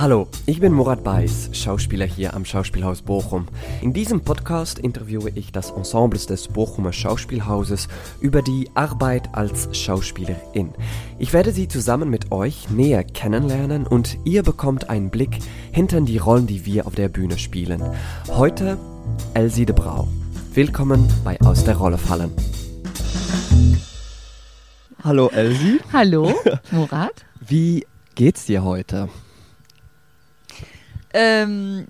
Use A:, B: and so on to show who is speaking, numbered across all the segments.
A: Hallo, ich bin Murat Beiß, Schauspieler hier am Schauspielhaus Bochum. In diesem Podcast interviewe ich das Ensemble des Bochumer Schauspielhauses über die Arbeit als Schauspielerin. Ich werde sie zusammen mit euch näher kennenlernen und ihr bekommt einen Blick hinter die Rollen, die wir auf der Bühne spielen. Heute Elsie de Brau. Willkommen bei Aus der Rolle fallen. Hallo Elsie.
B: Hallo, Murat.
A: Wie geht's dir heute?
B: Ähm,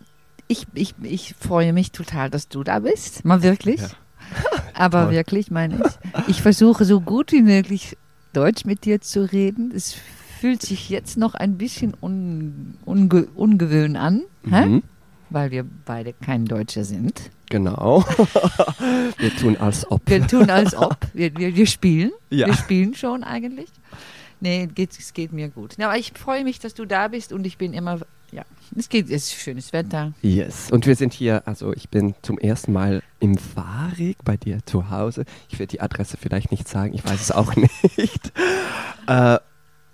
B: ich, ich, ich freue mich total, dass du da bist. Mal wirklich.
A: Ja.
B: Aber
A: Toll.
B: wirklich meine ich. Ich versuche so gut wie möglich Deutsch mit dir zu reden. Es fühlt sich jetzt noch ein bisschen un, unge, ungewöhn an?
A: Mhm.
B: weil wir beide kein Deutscher sind.
A: Genau. wir tun als ob.
B: Wir tun als ob. Wir, wir, wir spielen.
A: Ja.
B: Wir spielen schon eigentlich. Nee, geht, es geht mir gut. Ja, aber ich freue mich, dass du da bist und ich bin immer, ja, es geht, es ist schönes Wetter.
A: Yes. Und wir sind hier, also ich bin zum ersten Mal im Warig bei dir zu Hause. Ich werde die Adresse vielleicht nicht sagen, ich weiß es auch nicht. Äh,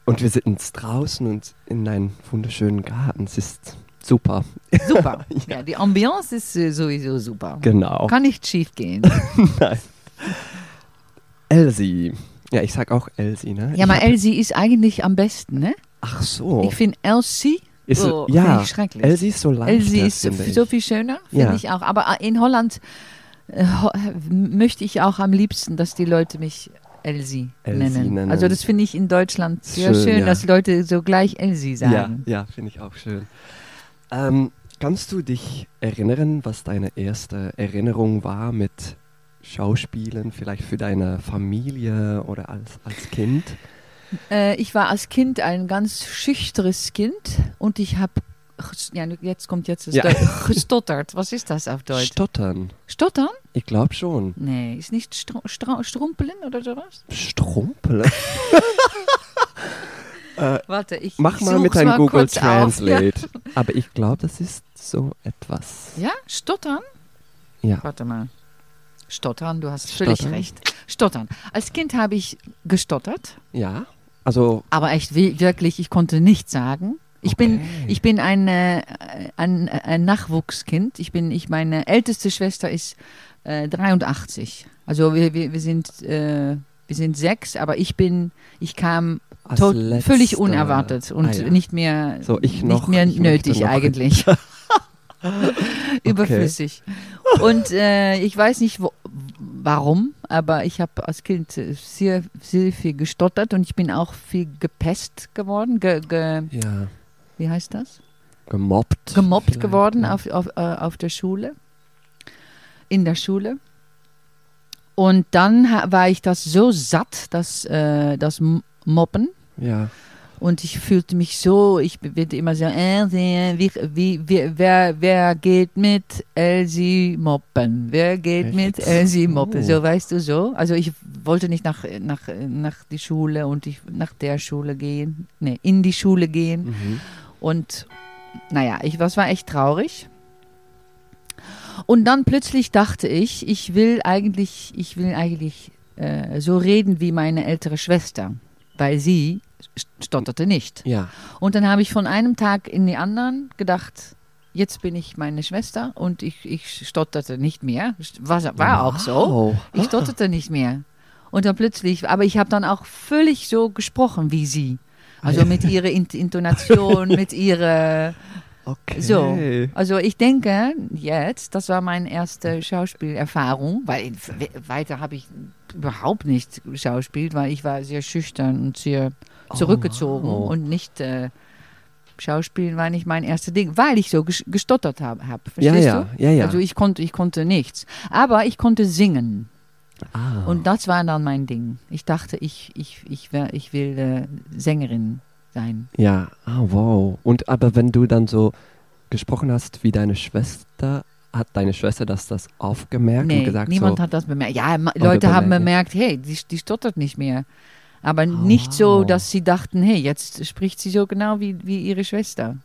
A: und wir sitzen draußen und in einem wunderschönen Garten. Es ist super.
B: Super. ja. die Ambiance ist äh, sowieso super.
A: Genau.
B: Kann nicht schief gehen.
A: Nein. Elsie. Ja, ich sag auch Elsie, ne?
B: Ja, aber Elsie ist eigentlich am besten, ne?
A: Ach so.
B: Ich finde Elsie,
A: ist so,
B: oh,
A: ja,
B: ich schrecklich.
A: Elsie ist so leicht.
B: Elsie ist so, viel schöner, finde
A: Ja.
B: ich auch. Aber äh, in Holland äh, ho möchte ich auch am liebsten, dass die Leute mich Elsie,
A: Elsie
B: nennen.
A: nennen.
B: Also das finde ich in Deutschland sehr
A: Schön,
B: schön,
A: ja.
B: dass Leute so gleich Elsie
A: Ja,
B: sagen.
A: ja finde ich auch schön. Ähm, kannst du dich erinnern, was deine erste Erinnerung war mit Schauspielen, vielleicht für deine Familie oder als, als Kind?
B: Äh, ich war als Kind ein ganz schüchternes Kind und ich habe, ja, jetzt kommt jetzt das
A: Ja.
B: Gestottert. Was ist das auf Deutsch?
A: Stottern.
B: Stottern?
A: Ich glaube schon.
B: Nee, ist nicht stru stru strumpeln oder sowas?
A: Strumpeln?
B: Warte, ich
A: Mach mal mit deinem Google
B: kurz auf.
A: Translate. Aber ich glaube, das ist so etwas.
B: Ja? ja, stottern?
A: Ja.
B: Warte mal. Stottern, du hast völlig
A: Stottern?
B: recht. Stottern. Als Kind habe ich gestottert,
A: Ja? Also,
B: aber echt wi- wirklich, ich konnte nichts sagen. Ich bin,
A: Okay.
B: ich bin ein, äh, ein, ein Nachwuchskind. Ich bin, ich, meine älteste Schwester ist äh, 83. Also wir, wir, wir sind, äh, wir sind sechs, aber ich bin, ich kam tot, völlig unerwartet und
A: Ah, ja.
B: nicht mehr,
A: So, ich
B: nicht
A: noch,
B: mehr nötig eigentlich. Überflüssig. Und äh, ich weiß nicht wo, warum, aber ich habe als Kind sehr, sehr viel gestottert und ich bin auch viel gepest geworden. Ge, ge,
A: Ja,
B: wie heißt das?
A: gemobbt.
B: Gemobbt geworden
A: ja.
B: auf, auf, äh, auf der Schule. In der Schule. Und dann war ich das so satt, dass äh, das Mobben.
A: Ja.
B: Und ich fühlte mich so, ich werde immer so, äh, wie, wie, wie, wer, wer geht mit Elsie Moppen? Wer geht
A: Echt?
B: mit Elsie Moppen?
A: Oh.
B: So, weißt du so? Also ich wollte nicht nach, nach, nach die Schule und ich nach der Schule gehen, nee, in die Schule gehen.
A: Mhm.
B: Und naja, ich, das war echt traurig. Und dann plötzlich dachte ich, ich will eigentlich, ich will eigentlich äh, so reden wie meine ältere Schwester, weil sie stotterte nicht.
A: Ja.
B: Und dann habe ich von einem Tag in den anderen gedacht, jetzt bin ich meine Schwester und ich, ich stotterte nicht mehr. War, war auch so.
A: Wow.
B: Ich stotterte nicht mehr. Und dann plötzlich, aber ich habe dann auch völlig so gesprochen wie sie. Also mit ihrer Int- Intonation, mit ihrer.
A: Okay.
B: So. Also ich denke jetzt, das war meine erste Schauspielerfahrung, weil weiter habe ich überhaupt nicht geschauspielt, weil ich war sehr schüchtern und sehr zurückgezogen
A: wow.
B: und nicht. Äh, Schauspielen war nicht mein erstes Ding, weil ich so ges- gestottert habe. Hab,
A: Ja,
B: verstehst
A: ja,
B: du?
A: ja, ja.
B: Also ich konnte, ich konnte nichts. Aber ich konnte singen.
A: Ah.
B: Und das war dann mein Ding. Ich dachte, ich, ich, ich, wär, ich will äh, Sängerin sein.
A: Ja, ah, wow. Und aber wenn du dann so gesprochen hast wie deine Schwester, hat deine Schwester das, das aufgemerkt und
B: Nee,
A: gesagt
B: niemand
A: so,
B: hat das bemerkt. Ja,
A: Oder
B: Leute haben
A: bemerkt,
B: bemerkt, hey, die, die stottert nicht mehr. Aber nicht so,
A: wow.
B: dass sie dachten, hey, jetzt spricht sie so genau wie, wie ihre Schwester.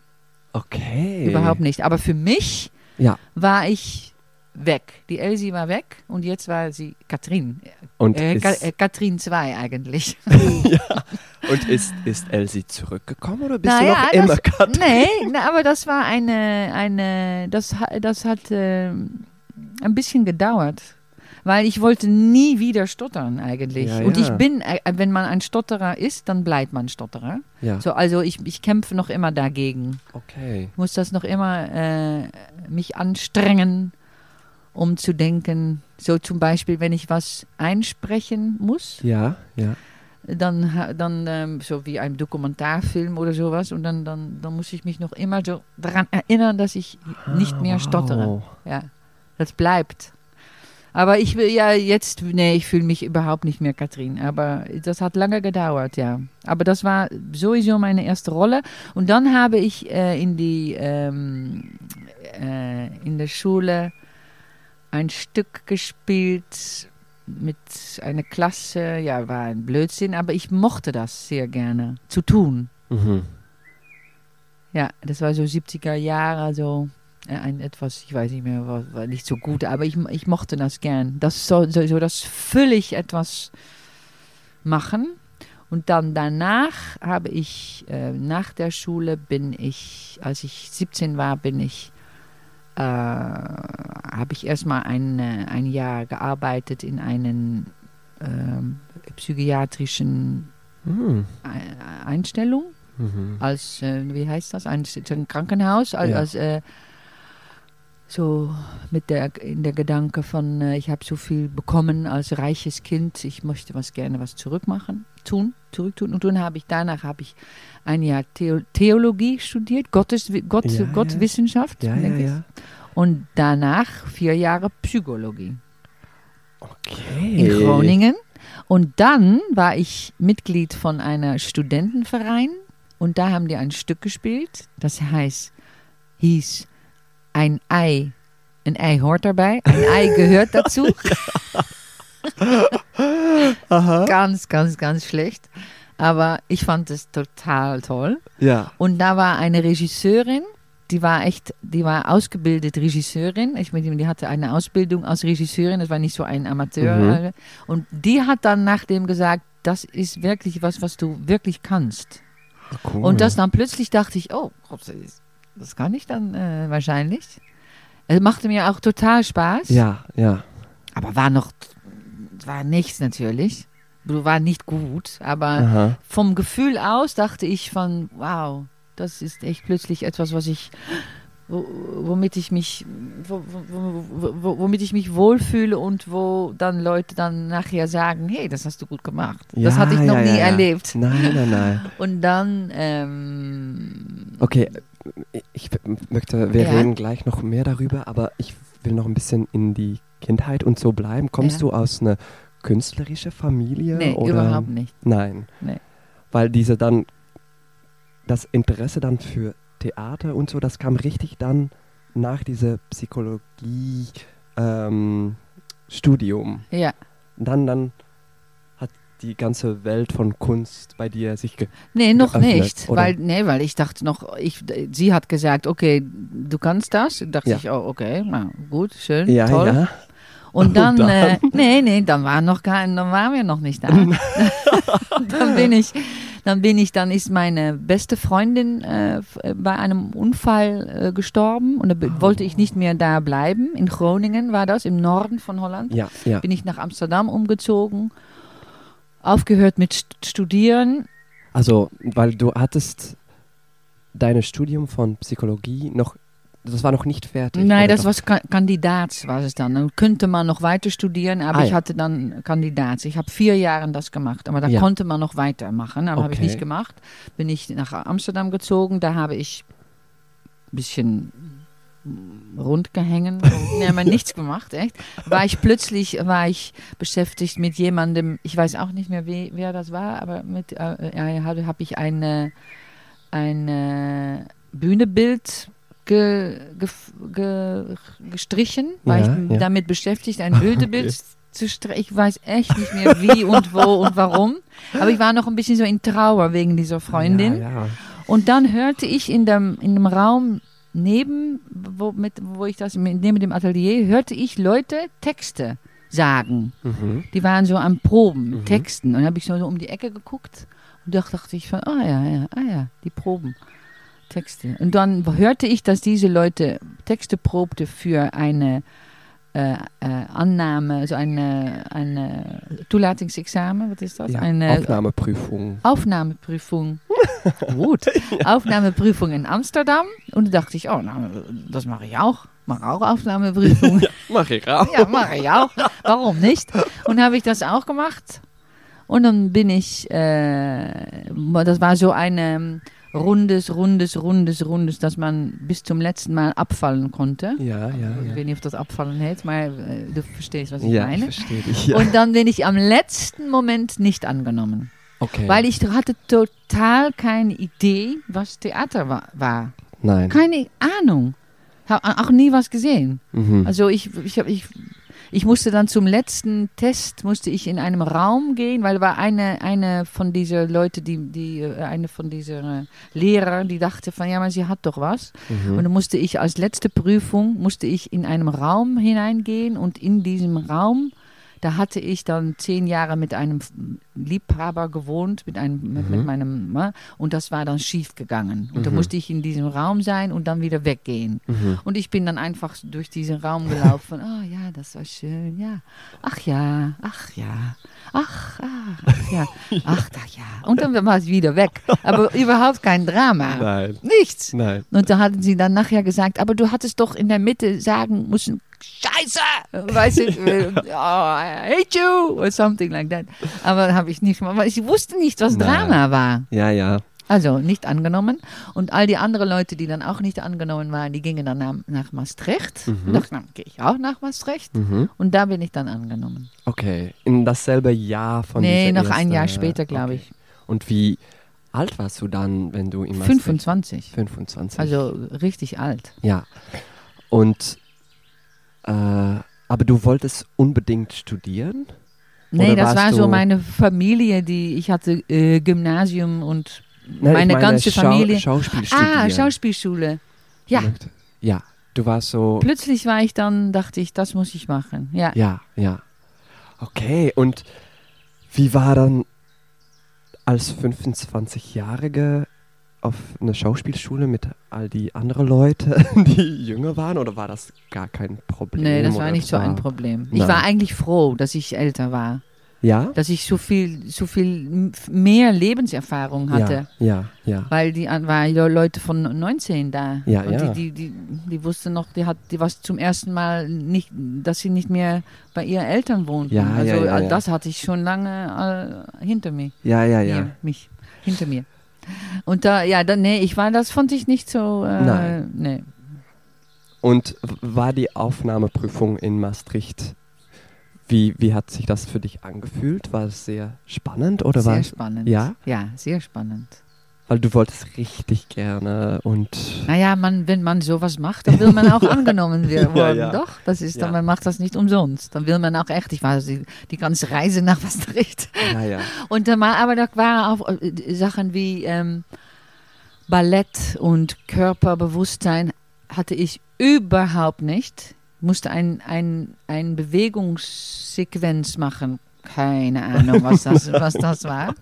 A: okay.
B: Überhaupt nicht. Aber für mich
A: Ja.
B: war ich weg. Die Elsie war weg und jetzt war sie Katrin.
A: Und,
B: Äh, Ka äh, Katrin 2 eigentlich.
A: und ist, ist Elsie zurückgekommen oder bist
B: Naja,
A: du noch immer
B: das-
A: Katrin?
B: Nee, na, aber das war eine, eine das, das hat ähm, ein bisschen gedauert. Weil ich wollte nie wieder stottern eigentlich.
A: Ja,
B: Und
A: ja.
B: ich bin, äh, wenn man ein Stotterer ist, dann bleibt man Stotterer.
A: Ja,
B: So, also ich, ich kämpfe noch immer dagegen.
A: okay.
B: Ich muss das noch immer äh, mich anstrengen, um zu denken. So zum Beispiel, wenn ich was einsprechen muss,
A: Ja, ja.
B: dann, dann ähm, so wie ein Dokumentarfilm oder sowas. Und dann, dann, dann muss ich mich noch immer so daran erinnern, dass ich nicht mehr
A: Ah,
B: stottere. Ja, das bleibt. Aber ich will ja jetzt, nee, ich fühle mich überhaupt nicht mehr Katrin. Aber das hat lange gedauert, ja. Aber das war sowieso meine erste Rolle. Und dann habe ich äh, in die ähm, äh, in der Schule ein Stück gespielt mit einer Klasse. Ja, war ein Blödsinn, aber ich mochte das sehr gerne zu tun.
A: Mhm.
B: Ja, das war so 70er Jahre, so ein etwas, ich weiß nicht mehr, war, war nicht so gut, aber ich, ich mochte das gern. Das so, so, so das völlig etwas machen. Und dann danach habe ich, äh, nach der Schule bin ich, als ich 17 war, bin ich, äh, habe ich erstmal ein, äh, ein Jahr gearbeitet in einem ähm, psychiatrischen
A: Mhm.
B: Ei- Einstellung
A: Mhm.
B: als, äh, wie heißt das, ein, ein Krankenhaus, als,
A: Ja.
B: als äh, so mit der, in der Gedanke von, äh, ich habe so viel bekommen als reiches Kind, ich möchte was gerne was zurückmachen, tun, zurücktun. Und dann habe ich, danach habe ich ein Jahr Theo Theologie studiert, Gottes, Gott,
A: Ja.
B: Gottwissenschaft.
A: Ja, ja.
B: Und danach vier Jahre Psychologie
A: Okay.
B: in Groningen. Und dann war ich Mitglied von einer Studentenverein und da haben die ein Stück gespielt, das heißt, hieß Ein Ei. Ein Ei hoort daarbij, ein Ei gehört dazu. Ganz, ganz, ganz schlecht. Aber ich fand es total toll.
A: Ja.
B: Und da war eine Regisseurin, die war echt, die war ausgebildet Regisseurin. Ich meine, die hatte eine Ausbildung als Regisseurin, das war nicht so ein Amateur.
A: Mhm.
B: Und die hat dann nachdem gesagt, das ist wirklich was, was du wirklich kannst.
A: Cool.
B: Und das dann plötzlich dachte ich, oh, Gott, das- das kann ich dann äh, wahrscheinlich. Es machte mir auch total Spaß.
A: Ja, ja.
B: Aber war noch, war nichts natürlich. War nicht gut, aber
A: Aha.
B: vom Gefühl aus dachte ich von, wow, das ist echt plötzlich etwas, was ich, wo, womit ich mich, wo, wo, wo, wo, womit ich mich wohlfühle und wo dann Leute dann nachher sagen, hey, das hast du gut gemacht. das
A: Ja,
B: hatte ich noch
A: ja,
B: nie
A: ja.
B: erlebt.
A: Nein, nein, nein.
B: Und dann, ähm,
A: Okay, ich möchte, wir
B: Ja.
A: reden gleich noch mehr darüber, aber ich will noch ein bisschen in die Kindheit und so bleiben. Kommst
B: Ja.
A: du aus einer künstlerischen Familie?
B: nee,
A: oder?
B: überhaupt nicht.
A: Nein.
B: Nee.
A: Weil diese dann, das Interesse dann für Theater und so, das kam richtig dann nach dieser Psychologie ähm.
B: Ja,
A: Dann, dann die ganze Welt von Kunst bei dir sich ge
B: nee, noch
A: geöffnet,
B: nicht.
A: oder?
B: Weil, nee, weil ich dachte noch, ich, sie hat gesagt, okay, du kannst das. dachte
A: Ja.
B: ich, oh, okay, na, gut, schön,
A: Ja,
B: toll.
A: ja.
B: Und
A: Und
B: dann,
A: dann?
B: Äh, nee, nee, dann war noch kein, dann waren wir noch nicht da. dann bin ich, dann bin ich, dann ist meine beste Freundin äh, äh, bei einem Unfall äh, gestorben und da
A: Oh.
B: wollte ich nicht mehr da bleiben. In Groningen war das, im Norden von Holland.
A: Ja, ja.
B: Bin ich nach Amsterdam umgezogen, aufgehört mit St Studieren.
A: Also, weil du hattest dein Studium von Psychologie noch, das war noch nicht fertig.
B: Nein, das was Ka Kandidaats was es dann. Dann könnte man noch weiter studieren, aber
A: Ah,
B: ich
A: ja.
B: hatte dann Kandidaats. Ich habe vier Jahre das gemacht, aber da
A: Ja.
B: konnte man noch weitermachen. Aber habe ich
A: Okay.
B: nicht gemacht. Bin ich nach Amsterdam gezogen, da habe ich ein bisschen rundgehängen, nee, aber nichts gemacht, echt. War ich plötzlich, war ich beschäftigt mit jemandem, ich weiß auch nicht mehr, wie, wer das war, aber mit, äh, ja, habe hab ich eine, ein Bühnebild ge, ge, ge, gestrichen, war
A: Ja,
B: ich
A: ja.
B: damit beschäftigt, ein Bühnebild zu streichen. Ich weiß echt nicht mehr wie und wo und warum, aber ich war noch ein bisschen so in Trauer wegen dieser Freundin.
A: Ja.
B: Und dann hörte ich in dem, in dem Raum neben, wo, mit, wo ich das, neben dem Atelier, hörte ich Leute Texte sagen.
A: Mhm.
B: Die waren so am Proben,
A: Mhm.
B: Texten. Und dann habe ich so, so um die Ecke geguckt und da dachte ich von, ah ja, ja, ah ja, die Proben, Texte. Und dann hörte ich, dass diese Leute Texte probte für eine äh, äh, Annahme, also eine, eine Toelatingsexamen, was ist das?
A: Ja, Aufnahmeprüfung.
B: Aufnahmeprüfung. Gut. Aufnahmeprüfung in Amsterdam. Und da dachte ich, oh, na, das mache ich auch. Mache auch Aufnahmeprüfung.
A: Mach ich auch.
B: Ja, mache ich auch. Warum nicht? Und habe ich das auch gemacht. Und dann bin ich, äh, das war so eine rundes, rundes, rundes, rundes, dass man bis zum letzten Mal abfallen konnte.
A: Ja, ja,
B: Ich
A: ja.
B: weiß nicht, ob das abfallen heißt, aber äh, du verstehst, was ich
A: Ja, ich
B: meine.
A: verstehe dich. Ja.
B: Und dann bin ich am letzten Moment nicht angenommen.
A: okay.
B: Weil ich hatte total keine Idee, was Theater wa war.
A: Nein.
B: Keine Ahnung. Habe auch nie was gesehen.
A: Mhm.
B: Also ich, ich, hab, ich, ich musste dann zum letzten Test, musste ich in einem Raum gehen, weil war eine, eine von dieser Leute, die, die, äh, eine von dieser äh, Lehrer, die dachte von, ja, aber sie hat doch was.
A: mhm.
B: Und dann musste ich als letzte Prüfung, musste ich in einem Raum hineingehen und in diesem Raum, da hatte ich dann zehn Jahre mit einem Liebhaber gewohnt, mit, einem, mit, mit
A: Mhm.
B: meinem, ne? und das war dann schief gegangen. Und da
A: Mhm.
B: musste ich in diesem Raum sein und dann wieder weggehen.
A: Mhm.
B: Und ich bin dann einfach durch diesen Raum gelaufen. Oh ja, das war schön, ja. Ach ja, ach ja, ach, ach, ach ja, ach da ja. Und dann war es wieder weg. Aber überhaupt kein Drama.
A: Nein.
B: Nichts.
A: Nein.
B: Und da hatten sie dann nachher gesagt, aber du hattest doch in der Mitte sagen müssen, Scheiße! Weißt du, oh, I hate you! Or something like that. Aber habe ich nicht mal, weil ich wusste nicht, was
A: Nein.
B: Drama war.
A: Ja, ja.
B: Also nicht angenommen. Und all die anderen Leute, die dann auch nicht angenommen waren, die gingen dann nach, nach Maastricht.
A: Mhm.
B: Dachte, dann gehe ich auch nach Maastricht.
A: Mhm.
B: Und da bin ich dann angenommen.
A: Okay. In dasselbe Jahr von
B: nee, noch ein Jahr später, glaube
A: okay.
B: ich.
A: Und wie alt warst du dann, wenn du in Maastricht?
B: 25.
A: 25.
B: Also richtig alt.
A: Ja. Und, äh, aber du wolltest unbedingt studieren?
B: Nee,
A: Oder
B: das war so meine Familie, die ich hatte äh, Gymnasium und
A: Nein,
B: meine,
A: ich
B: ganze
A: Schau
B: Familie.
A: Schauspiel.
B: Ah, Schauspielschule. Ja,
A: Ja, du warst so.
B: plötzlich war ich dann, dachte ich, das muss ich machen. Ja.
A: Ja, ja. Okay, und wie war dann als 25-Jährige auf einer Schauspielschule mit all die anderen Leute, die jünger waren? Oder war das gar kein Problem?
B: Nee, das war nicht so ein Problem. Ich
A: Nein.
B: war eigentlich froh, dass ich älter war.
A: Ja?
B: Dass ich so viel, so viel mehr Lebenserfahrung hatte.
A: Ja, ja, ja.
B: Weil die waren ja Leute von 19 da.
A: Ja,
B: und
A: ja.
B: Die, die, die, die wusste noch, die hat, die war zum ersten Mal nicht, dass sie nicht mehr bei ihren Eltern wohnten.
A: Ja,
B: also
A: ja, ja,
B: äh,
A: ja.
B: das hatte ich schon lange äh, hinter mir.
A: Ja, ja, ja.
B: Mir, mich, hinter mir. Und da, ja, dann, nee, ich war, das fand ich nicht so, äh,
A: Nein.
B: nee.
A: Und war die Aufnahmeprüfung in Maastricht, wie, wie hat sich das für dich angefühlt? War es sehr spannend oder
B: Sehr
A: war
B: spannend.
A: Ja?
B: Ja, sehr spannend.
A: Weil du wolltest richtig gerne und
B: Naja, man, wenn man sowas macht, dann will man auch angenommen werden.
A: Ja, ja.
B: Doch, das ist dann,
A: Ja.
B: man macht das nicht umsonst. Dann will man auch echt, ich war die, die ganze Reise nach Maastricht.
A: ja.
B: Und dann aber da waren auch äh, Sachen wie ähm, Ballett und Körperbewusstsein hatte ich überhaupt nicht. Musste ein, ein, ein Bewegungssequenz machen. Keine Ahnung, was das, was das war.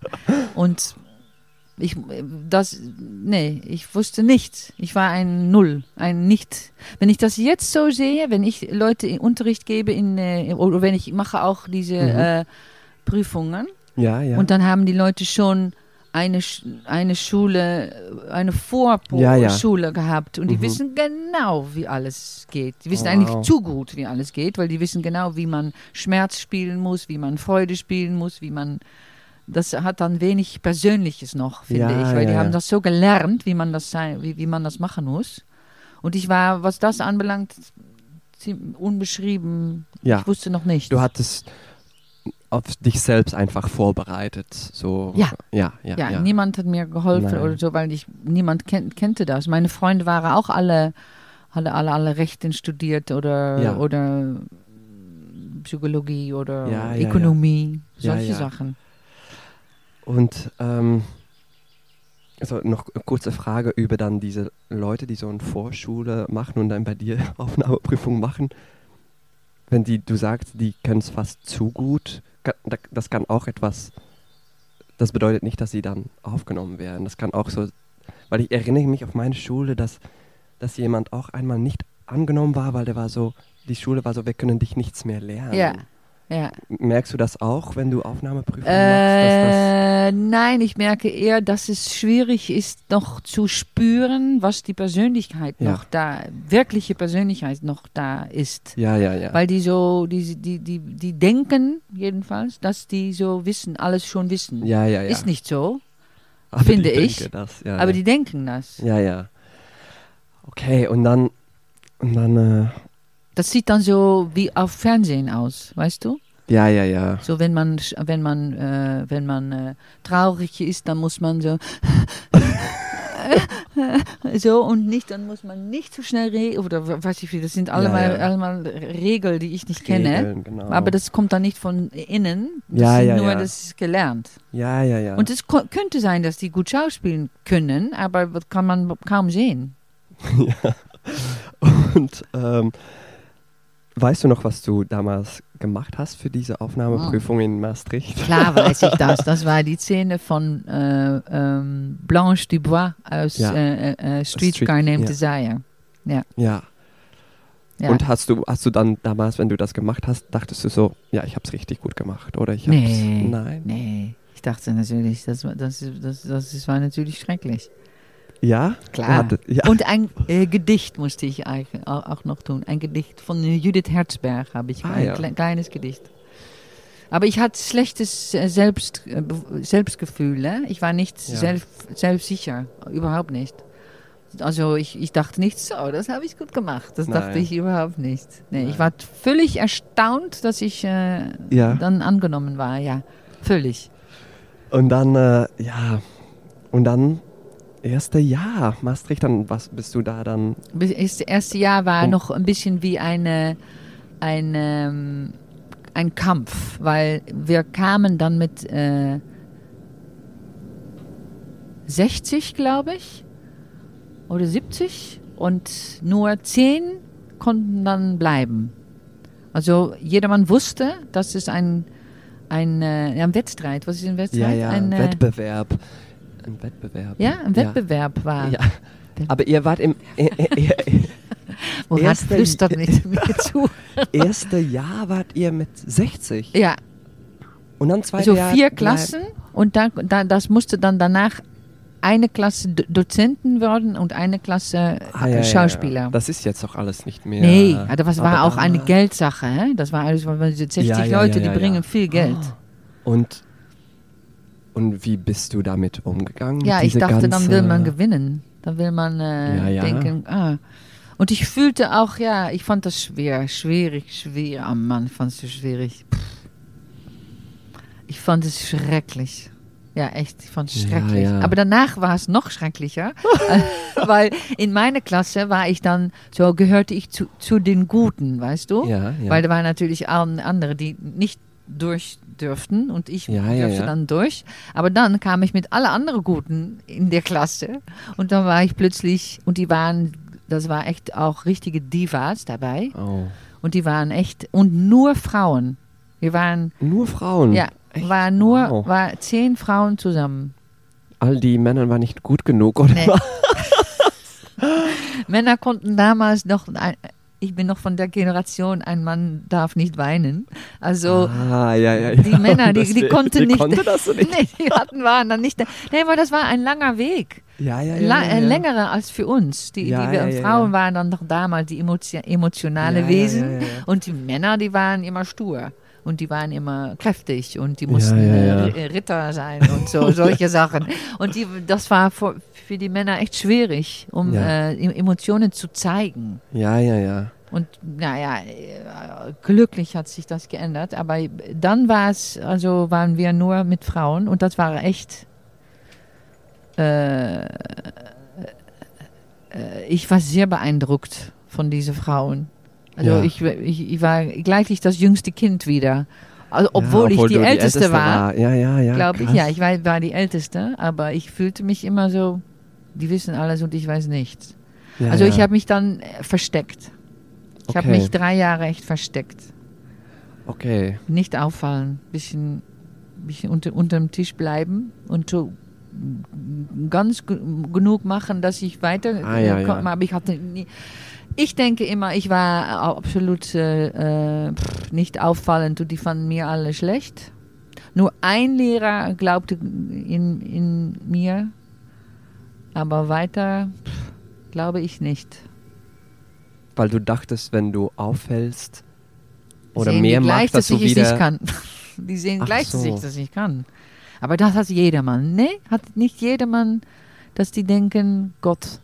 B: Und ich, das, nee, ich wusste nichts. Ich war ein Null, ein Nicht. Wenn ich das jetzt so sehe, wenn ich Leute Unterricht gebe, in, äh, oder wenn ich mache auch diese
A: Mhm.
B: äh, Prüfungen,
A: Ja, ja.
B: und dann haben die Leute schon eine, eine Schule, eine
A: Ja, ja.
B: Vorschule gehabt und die
A: Mhm.
B: wissen genau, wie alles geht. Die wissen
A: Oh,
B: eigentlich
A: wow.
B: zu gut, wie alles geht, weil die wissen genau, wie man Schmerz spielen muss, wie man Freude spielen muss, wie man. Das hat dann wenig Persönliches noch, finde
A: Ja,
B: ich, weil die
A: ja,
B: haben
A: ja.
B: das so gelernt, wie man das sei, wie, wie man das machen muss. Und ich war, was das anbelangt, unbeschrieben.
A: ja.
B: Ich wusste noch nicht.
A: Du hattest auf dich selbst einfach vorbereitet. So.
B: Ja.
A: Ja, ja.
B: Ja,
A: ja.
B: niemand hat mir geholfen
A: Nein.
B: oder so, weil ich niemand kenn, kennte das. Meine Freunde waren auch alle, alle, alle, alle Rechten studiert oder,
A: Ja.
B: oder Psychologie oder
A: Ja,
B: Ökonomie, solche. Sachen.
A: Und ähm, Also noch eine kurze Frage über dann diese Leute, die so eine Vorschule machen und dann bei dir Aufnahmeprüfung machen. Wenn die, du sagst, die können es fast zu gut, das kann auch etwas, das bedeutet nicht, dass sie dann aufgenommen werden. Das kann auch so, weil ich erinnere mich auf meine Schule, dass, dass jemand auch einmal nicht angenommen war, weil der war so, die Schule war so, wir können dich nichts mehr lernen.
B: Ja, ja.
A: Merkst du das auch, wenn du Aufnahmeprüfungen machst? Dass
B: Äh, nein, ich merke eher, dass es schwierig ist, noch zu spüren, was die Persönlichkeit
A: Ja.
B: noch da, wirkliche Persönlichkeit noch da ist.
A: das, ja, ja, ja.
B: Weil die so, die, die, die, die denken jedenfalls, dass die so wissen, alles schon wissen.
A: ja, ja, ja.
B: Ist nicht so,
A: Aber
B: finde ich.
A: Das, ja,
B: aber
A: ja.
B: die denken das.
A: Ja, ja. Okay, und dann, und dann, äh,
B: Das sieht dann so wie auf Fernsehen aus, weißt du?
A: ja, ja, ja.
B: So wenn man, wenn man, äh, wenn man äh, traurig ist, dann muss man so, so und nicht, dann muss man nicht so schnell reden oder weiß ich wie. Das sind allemal,
A: ja.
B: allemal Regeln, die ich nicht kenne.
A: Regeln, genau.
B: Aber das kommt dann nicht von innen. Das
A: Ja, ja,
B: nur,
A: ja.
B: das ist gelernt.
A: ja, ja, ja.
B: Und es könnte sein, dass die gut schauspielen können, aber das kann man kaum sehen.
A: Und ähm, weißt du noch, was du damals gemacht hast für diese Aufnahmeprüfung in Maastricht?
B: Klar weiß ich das. Das war die Szene von äh, ähm, Blanche Dubois aus
A: Ja.
B: äh, äh, Streetcar
A: Street-
B: Named
A: ja.
B: Desire.
A: Ja.
B: Ja.
A: Und hast du, hast du dann damals, wenn du das gemacht hast, dachtest du so, ja, ich habe es richtig gut gemacht, oder ich hab's,
B: Nee.
A: nein.
B: Nee, ich dachte natürlich, das, das, das, das war natürlich schrecklich.
A: Ja?
B: Klar.
A: Hatte- ja.
B: Und ein äh, Gedicht musste ich eigentlich auch, noch tun. Ein Gedicht von Judith Herzberg habe ich.
A: Ah,
B: ein
A: ja.
B: kle kleines Gedicht. Aber ich hatte schlechtes äh, Selbst, äh, Selbstgefühl. Ne? Ich war nicht
A: Ja.
B: selbst, selbstsicher. Überhaupt nicht. Also ich, ich dachte nicht so, das habe ich gut gemacht. Das dachte
A: Nein.
B: ich überhaupt nicht. Nee,
A: Nein.
B: ich war völlig erstaunt, dass ich äh,
A: Ja.
B: dann angenommen war. Ja, völlig.
A: Und dann, äh, ja, und dann erste Jahr Maastricht, dann was bist du da dann?
B: Das erste Jahr war
A: Und-
B: noch ein bisschen wie eine, eine, ein Kampf, weil wir kamen dann mit äh, 60, glaube ich, oder 70 und nur 10 konnten dann bleiben. Also jedermann wusste, dass es ein, ein, äh, ein Wettstreit, was ist ein Wettstreit?
A: Ja, ja,
B: ein, äh,
A: Ein Wettbewerb.
B: ja, ein Wettbewerb war.
A: Ja. Aber ihr wart im äh, äh, äh,
B: flüstert mit mir zu?
A: erste Jahr wart ihr mit 60.
B: Ja,
A: Und dann zweite
B: so
A: Jahr
B: vier Klassen und dann, da, das musste dann danach eine Klasse Do Dozenten werden und eine Klasse
A: Ah, ja, ja,
B: Schauspieler.
A: Ja. Das ist jetzt doch alles nicht mehr.
B: nee, aber das war
A: Aber
B: auch eine Geldsache. Hä? Das war alles, weil diese 60
A: Ja, ja,
B: Leute,
A: ja, ja,
B: die bringen
A: ja.
B: viel Geld.
A: Und, und wie bist du damit umgegangen?
B: ja, ich dachte, dann will man gewinnen. Dann will man äh,
A: Ja, ja.
B: denken, ah. Und ich fühlte auch, ja, ich fand das schwer, schwierig, schwer. Oh Mann, fand es so schwierig. Pff. Ich fand es schrecklich. Ja, echt, ich fand es schrecklich.
A: ja.
B: Aber danach war es noch schrecklicher, weil in meiner Klasse war ich dann, so gehörte ich zu, zu den Guten, weißt du?
A: Ja, ja.
B: Weil da waren natürlich an- andere, die nicht durch dürften und ich
A: Ja, ja,
B: dürfte
A: ja.
B: dann durch. Aber dann kam ich mit alle anderen Guten in der Klasse und dann war ich plötzlich, und die waren, das war echt auch richtige Divas dabei
A: oh.
B: und die waren echt, und nur Frauen. Wir waren,
A: Nur Frauen.
B: ja,
A: Echt?
B: war nur,
A: Wow.
B: war zehn Frauen zusammen.
A: All die Männer waren nicht gut genug, oder?
B: Nee. Männer konnten damals noch, ein, ich bin noch von der Generation, ein Mann darf nicht weinen. Also
A: ah, ja, ja, ja.
B: die Männer, die, die konnten
A: die
B: nicht.
A: Konnte das so nicht.
B: nee, die hatten, waren dann nicht. Nee, aber das war ein langer Weg.
A: Ja, ja, ja. Ja,
B: äh,
A: ja.
B: Längerer als für uns. Die, die wir, Frauen waren dann noch damals die emotio emotionale Wesen. Und die Männer, die waren immer stur. Und die waren immer kräftig und die mussten
A: ja, ja.
B: R- Ritter sein und so, solche Sachen. Und die, das war für, für die Männer echt schwierig, um
A: Ja.
B: äh, Emotionen zu zeigen.
A: Ja, ja, ja.
B: Und naja, äh, glücklich hat sich das geändert. Aber dann war es, also waren wir nur mit Frauen und das war echt. Äh, äh, ich war sehr beeindruckt von diesen Frauen. Also
A: Ja.
B: ich, ich, ich war gleich das jüngste Kind wieder. Also, obwohl,
A: ja,
B: ich die,
A: du
B: Älteste, war,
A: Ja, ja, ja.
B: glaube ich. Ja, ich war, war die Älteste, aber ich fühlte mich immer so, die wissen alles und ich weiß nichts.
A: Ja,
B: also ich habe mich dann äh, versteckt. Ich habe
A: Okay.
B: mich drei Jahre echt versteckt.
A: Okay.
B: Nicht auffallen, bisschen, bisschen unter, unterm Tisch bleiben und so ganz ge- genug machen, dass ich weiter
A: Ah, ja, ja.
B: Aber ich hatte nie. Ich denke immer, ich war absolut äh, äh, pff, nicht auffallend und die fanden mir alle schlecht. Nur ein Lehrer glaubte in, in mir, aber weiter pff, glaube ich nicht.
A: Weil du dachtest, wenn du auffällst oder
B: sehen
A: mehr
B: die gleich,
A: machst, dass
B: dass
A: du
B: ich es
A: wieder...
B: nicht kann. Die sehen
A: Ach
B: gleich, dass
A: so.
B: ich das nicht kann. Aber das hat jedermann. Ne? Hat nicht jedermann, dass die denken, Gott,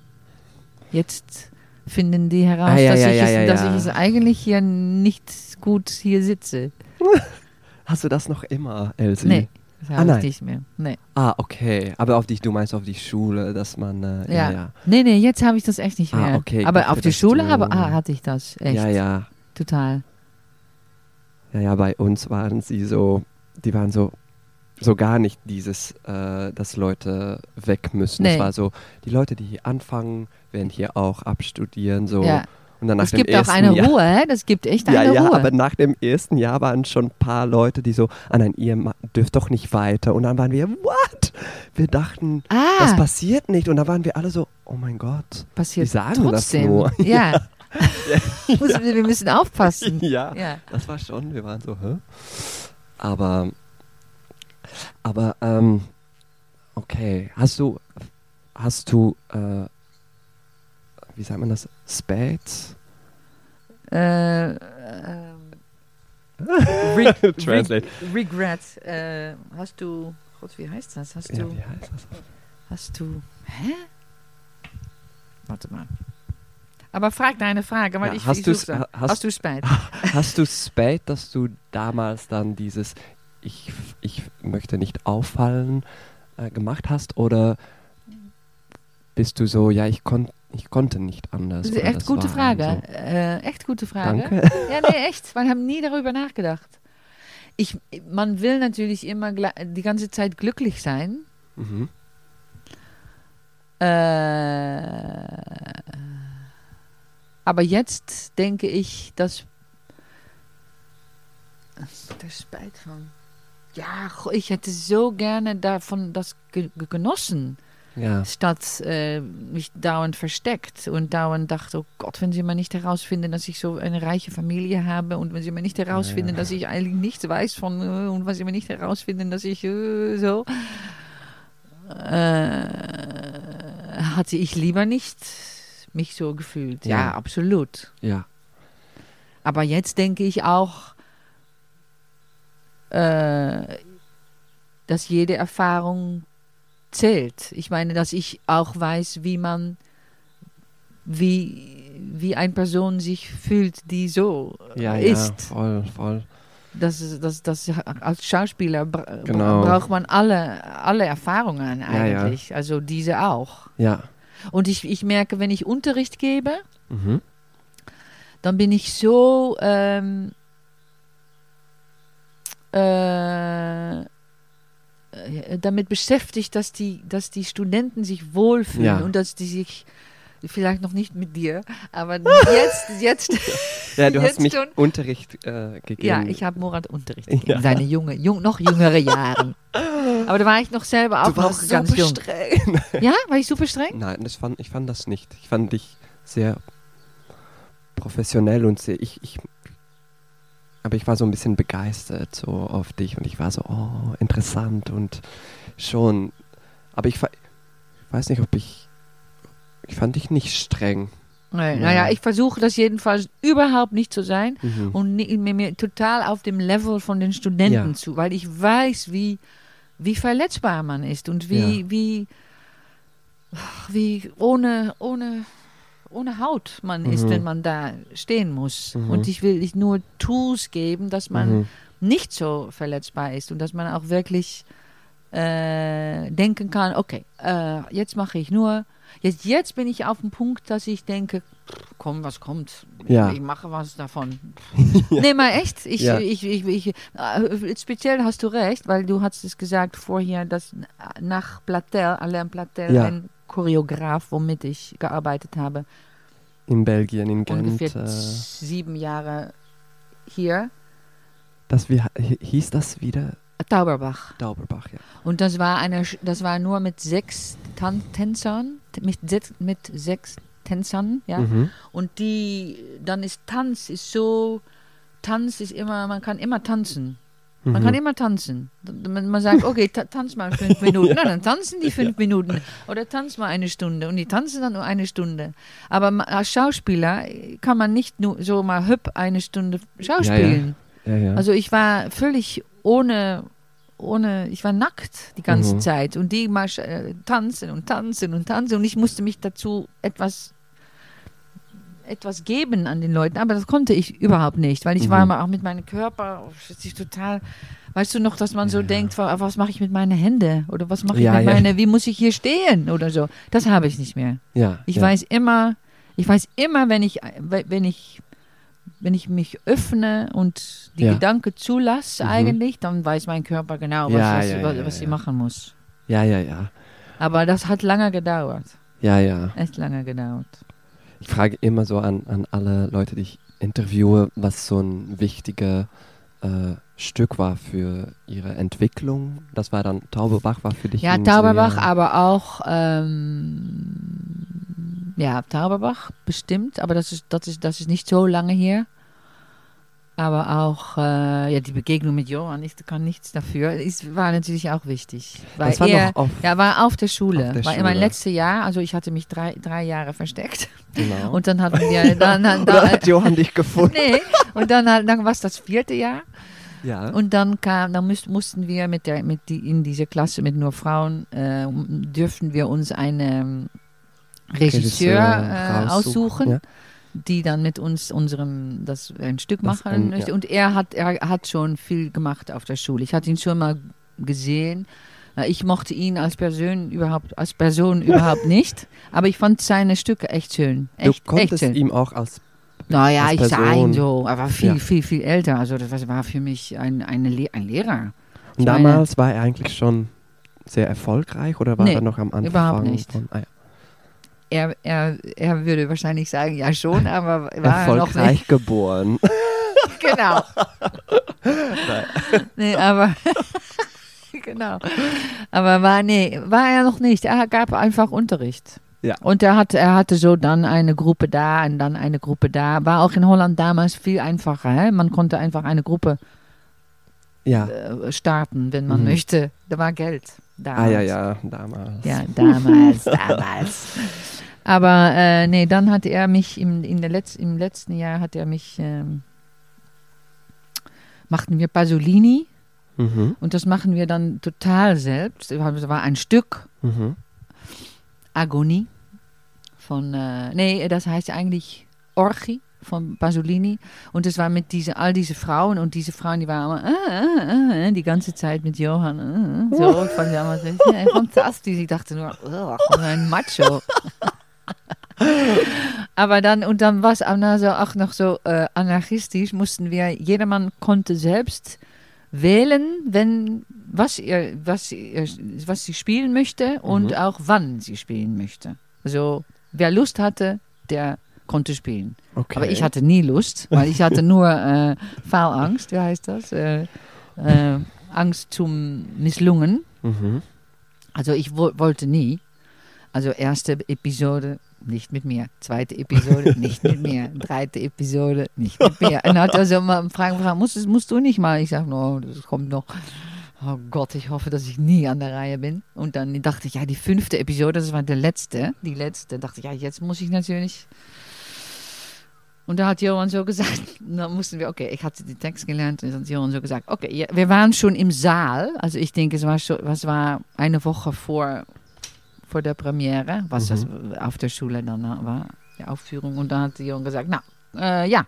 B: jetzt finden die heraus,
A: Ah, ja,
B: dass,
A: ja,
B: ich,
A: ja,
B: es, dass ich es eigentlich hier nicht gut hier sitze.
A: Hast du das noch immer, Elsie?
B: Nee, das
A: Ah, nein.
B: ich nicht mehr. Nee.
A: Ah, okay. Aber auf die, du meinst auf die Schule, dass man... Äh,
B: Ja.
A: ja.
B: Nee, nee, jetzt habe ich das echt nicht
A: Ah,
B: mehr.
A: okay,
B: Aber auf
A: dass
B: Schule habe, ah, hatte ich das. Echt.
A: Ja, ja.
B: Total.
A: Ja, ja, bei uns waren sie so, die waren so, so gar nicht dieses, äh, dass Leute weg müssen. Es
B: Nee.
A: war so, die Leute, die hier anfangen, werden hier auch abstudieren, so.
B: Ja.
A: Und dann nach
B: Es
A: dem
B: gibt auch eine
A: Jahr,
B: Ruhe? Das gibt echt
A: Ja,
B: eine
A: ja,
B: Ruhe.
A: aber nach dem ersten Jahr waren schon ein paar Leute, die so, ah nein, ihr dürft doch nicht weiter. Und dann waren wir, what? Wir dachten,
B: ah,
A: das passiert nicht. Und da waren wir alle so, oh mein Gott.
B: passiert
A: die sagen das
B: trotzdem.
A: nur.
B: Ja. Muss- wir müssen aufpassen.
A: Ja.
B: Ja.
A: Das war schon, wir waren so, hä? Aber, aber, ähm, okay, hast du, hast du, äh, wie sagt man das, Spades?
B: Äh, ähm, Re
A: Translate.
B: Re regret. Äh, hast du. Gott, wie heißt das? Hast
A: Ja,
B: du.
A: wie heißt das?
B: Hast du. Hä? Warte mal. Aber frag deine Frage, weil
A: Ja,
B: ich
A: hast
B: ich
A: du hast,
B: Hast du Spät?
A: hast du Spade, dass du damals dann dieses, ich, ich möchte nicht auffallen, äh, gemacht hast? Oder bist du so, ja, ich, kon ich konnte nicht anders?
B: Das ist echt gute Frage.
A: so?
B: Äh, echt gute Frage.
A: Danke.
B: Ja, nee, echt. Wir haben nie darüber nachgedacht. Ich, man will natürlich immer die ganze Zeit glücklich sein.
A: Mhm.
B: Äh, aber jetzt denke ich, dass der Spijt von. Ja, ich hätte so gerne davon das ge ge- genossen,
A: Ja.
B: statt äh, mich dauernd versteckt und dauernd dachte, oh Gott, wenn sie mal nicht herausfinden, dass ich so eine reiche Familie habe und wenn sie mal nicht herausfinden,
A: Ja.
B: dass ich eigentlich nichts weiß von äh, und wenn sie mal nicht herausfinden, dass ich äh, so äh, hatte ich lieber nicht mich so gefühlt. Ja,
A: Ja.
B: absolut.
A: Ja.
B: Aber jetzt denke ich auch, äh, dass jede Erfahrung zählt. Ich meine, dass ich auch weiß, wie man, wie, wie eine Person sich fühlt, die so
A: Ja,
B: ist.
A: ja, voll, voll.
B: Das, das, das, als Schauspieler bra
A: Genau.
B: braucht man alle, alle Erfahrungen
A: ja.
B: eigentlich. Also diese auch.
A: Ja.
B: Und ich, ich merke, wenn ich Unterricht gebe,
A: Mhm.
B: dann bin ich so ähm, äh, damit beschäftigt, dass die, dass die Studenten sich wohlfühlen
A: Ja.
B: und dass die sich vielleicht noch nicht mit dir, aber jetzt, jetzt,
A: Ja, du hast mich
B: schon?
A: Unterricht äh, gegeben.
B: ja, ich habe Murat Unterricht gegeben,
A: Ja.
B: seine junge, jung, noch jüngere Jahren. Aber da war ich noch selber auch
A: du warst
B: noch ganz
A: super
B: jung.
A: streng.
B: Ja, war ich super streng?
A: Nein, das fand, ich fand das nicht. Ich fand dich sehr professionell und sehr, ich, ich, aber ich war so ein bisschen begeistert so auf dich und ich war so, oh, interessant und schon, aber ich, ich weiß nicht, ob ich, ich fand dich nicht streng.
B: Nee,
A: Ja.
B: Naja, ich versuche das jedenfalls überhaupt nicht zu sein.
A: Mhm.
B: und mir, mir total auf dem Level von den Studenten
A: Ja.
B: zu, weil ich weiß, wie, wie verletzbar man ist und wie,
A: Ja.
B: wie, wie ohne, ohne, ohne Haut man ist,
A: Mhm.
B: wenn man da stehen muss.
A: Mhm.
B: Und ich will ich nur Tools geben, dass man
A: Mhm.
B: nicht so verletzbar ist und dass man auch wirklich äh, denken kann, okay, äh, jetzt mache ich nur, jetzt, jetzt bin ich auf dem Punkt, dass ich denke, komm, was kommt,
A: Ja.
B: ich mache was davon. Nee, mal echt, ich,
A: Ja.
B: ich, ich, ich, äh, speziell hast du recht, weil du hast es gesagt vorher, dass nach Platel, Alain Platel,
A: Ja.
B: ein Choreograf, womit ich gearbeitet habe,
A: In Belgien, in Gent.
B: ungefähr
A: Äh,
B: sieben Jahre hier,
A: das, wie hi- hieß das wieder?
B: Tauberbach.
A: Dauberbach, ja.
B: Und das war eine, das war nur mit sechs Tan Tänzern, mit sechs, mit sechs Tänzern, ja.
A: Mhm.
B: Und die, dann ist Tanz ist so, Tanz ist immer, man kann immer tanzen. Man
A: Mhm.
B: kann immer tanzen. Man, sagt, okay, ta tanz mal fünf Minuten. Na, dann tanzen die fünf Minuten. Oder tanz mal eine Stunde. Und die tanzen dann nur eine Stunde. Aber als Schauspieler kann man nicht nur so mal hüpp eine Stunde schauspielen.
A: Ja, ja.
B: Also ich war völlig ohne, ohne, ich war nackt die ganze
A: Mhm.
B: Zeit. Und die mal äh, tanzen und tanzen und tanzen. Und ich musste mich dazu etwas, etwas geben an den Leuten. Aber das konnte ich überhaupt nicht, weil ich
A: Mhm.
B: war immer auch mit meinem Körper, oh, das ist total, weißt du noch, dass man so
A: Ja.
B: denkt, wa- was mache ich mit meinen Händen? Oder was mache ich
A: Ja,
B: mit
A: ja.
B: meinen, wie muss ich hier stehen? Oder so. Das habe ich nicht mehr.
A: ja,
B: Ich weiß immer, ich weiß immer, wenn ich, wenn ich, wenn ich mich öffne und die. Gedanken zulasse
A: Mhm.
B: eigentlich, dann weiß mein Körper genau, was, was, was, was sie machen muss.
A: Ja, ja, ja.
B: Aber das hat lange gedauert.
A: Ja, ja.
B: Echt lange gedauert.
A: Ich frage immer so an, an alle Leute, die ich interviewe, was so ein wichtiger äh, Stück war für ihre Entwicklung. Das war dann Taubebach war für dich.
B: Ja,
A: sehr-
B: aber auch, ähm, ja, Tauberbach bestimmt, aber das ist, das ist, das ist nicht so lange her. Aber auch, äh, ja, die Begegnung mit Johann, ich kann nichts dafür, ist, war natürlich auch wichtig. Weil
A: Das war
B: er,
A: auf,
B: ja, war auf der Schule.
A: Auf der
B: war in mein
A: Schule.
B: letztes Jahr, also ich hatte mich drei, drei Jahre versteckt.
A: genau.
B: Und dann hatten wir, dann, dann, dann
A: hat Johann dich gefunden?
B: nee, und dann, dann war es das vierte Jahr.
A: Ja.
B: Und dann kam, dann müsst, mussten wir mit der, mit die, in dieser Klasse mit nur Frauen, äh, dürften wir uns einen Regisseur, äh, aussuchen,
A: Ja.
B: Die dann mit uns unserem das ein Stück
A: Das
B: machen
A: ein-
B: möchte.
A: ja.
B: Und er hat, er hat schon viel gemacht auf der Schule. Ich hatte ihn schon mal gesehen. Ich mochte ihn als Person überhaupt, als Person überhaupt nicht, aber ich fand seine Stücke echt schön.
A: Du
B: Echt, echt
A: konntest
B: schön.
A: ihm auch als
B: Naja, ich sah ihn so, er war viel,
A: Ja.
B: viel, viel älter. Also das war- für mich ein, eine Le ein Lehrer.
A: Und
B: Ich meine-
A: damals war er eigentlich schon sehr erfolgreich oder war
B: Nee,
A: er noch am Anfang?
B: überhaupt nicht.
A: Von, ah, ja.
B: Er, er, er würde wahrscheinlich sagen, ja schon, aber war er noch nicht.
A: Erfolgreich geboren.
B: Genau. nee, aber genau. Aber war nee, war er noch nicht. Er gab einfach Unterricht.
A: Ja.
B: Und er hatte, er hatte so dann eine Gruppe da und dann eine Gruppe da. War auch in Holland damals viel einfacher. Hè? Man konnte einfach eine Gruppe
A: Ja.
B: äh, starten, wenn man
A: Mhm.
B: möchte. Da war Geld.
A: Ah
B: Damals.
A: ja, ja, damals.
B: Ja, damals, damals. Aber äh, nee, dann hat er mich im, in der Letz-, im letzten Jahr hat er mich ähm, machten wir Pasolini
A: Mhm.
B: und das machen wir dann total selbst. Es war ein Stück
A: Mhm.
B: Agonie von äh, nee, das heißt eigentlich Orgie von Pasolini und es war mit diese all diese Frauen und diese Frauen, die waren immer äh, äh, äh, die ganze Zeit mit Johann äh, äh, so ich fand die immer so, fantastisch. Ich dachte nur, oh, ein Macho. Aber dann, und dann war es also auch noch so äh, anarchistisch, mussten wir, jedermann konnte selbst wählen, wenn, was, er, was, er, was sie spielen möchte und
A: Mhm.
B: auch wann sie spielen möchte. Also, wer Lust hatte, der konnte spielen.
A: Okay.
B: Aber ich hatte nie Lust, weil ich hatte nur äh, Faulangst, wie heißt das? Äh, äh, Angst zum Misslungen.
A: Mhm.
B: Also ich wo wollte nie. Also erste Episode nicht mit mir, zweite Episode nicht mit mir, dritte Episode nicht mit mir. Und dann hat er so mal Fragen gefragt, musst, du- musst du nicht mal? Ich sage, no, das kommt noch. Oh Gott, ich hoffe, dass ich nie an der Reihe bin. Und dann dachte ich, ja, die fünfte Episode, das war der letzte, die letzte. dachte ich, ja, jetzt muss ich natürlich. Und da hat Johann so gesagt, dann mussten wir, okay, ich hatte den Text gelernt und dann hat Johann so gesagt, okay, wir waren schon im Saal. Also ich denke, es war, schon, es war eine Woche vor, vor der Premiere, was das auf der Schule dann war, die Aufführung. Und dann hat Johann gesagt, na, äh, ja,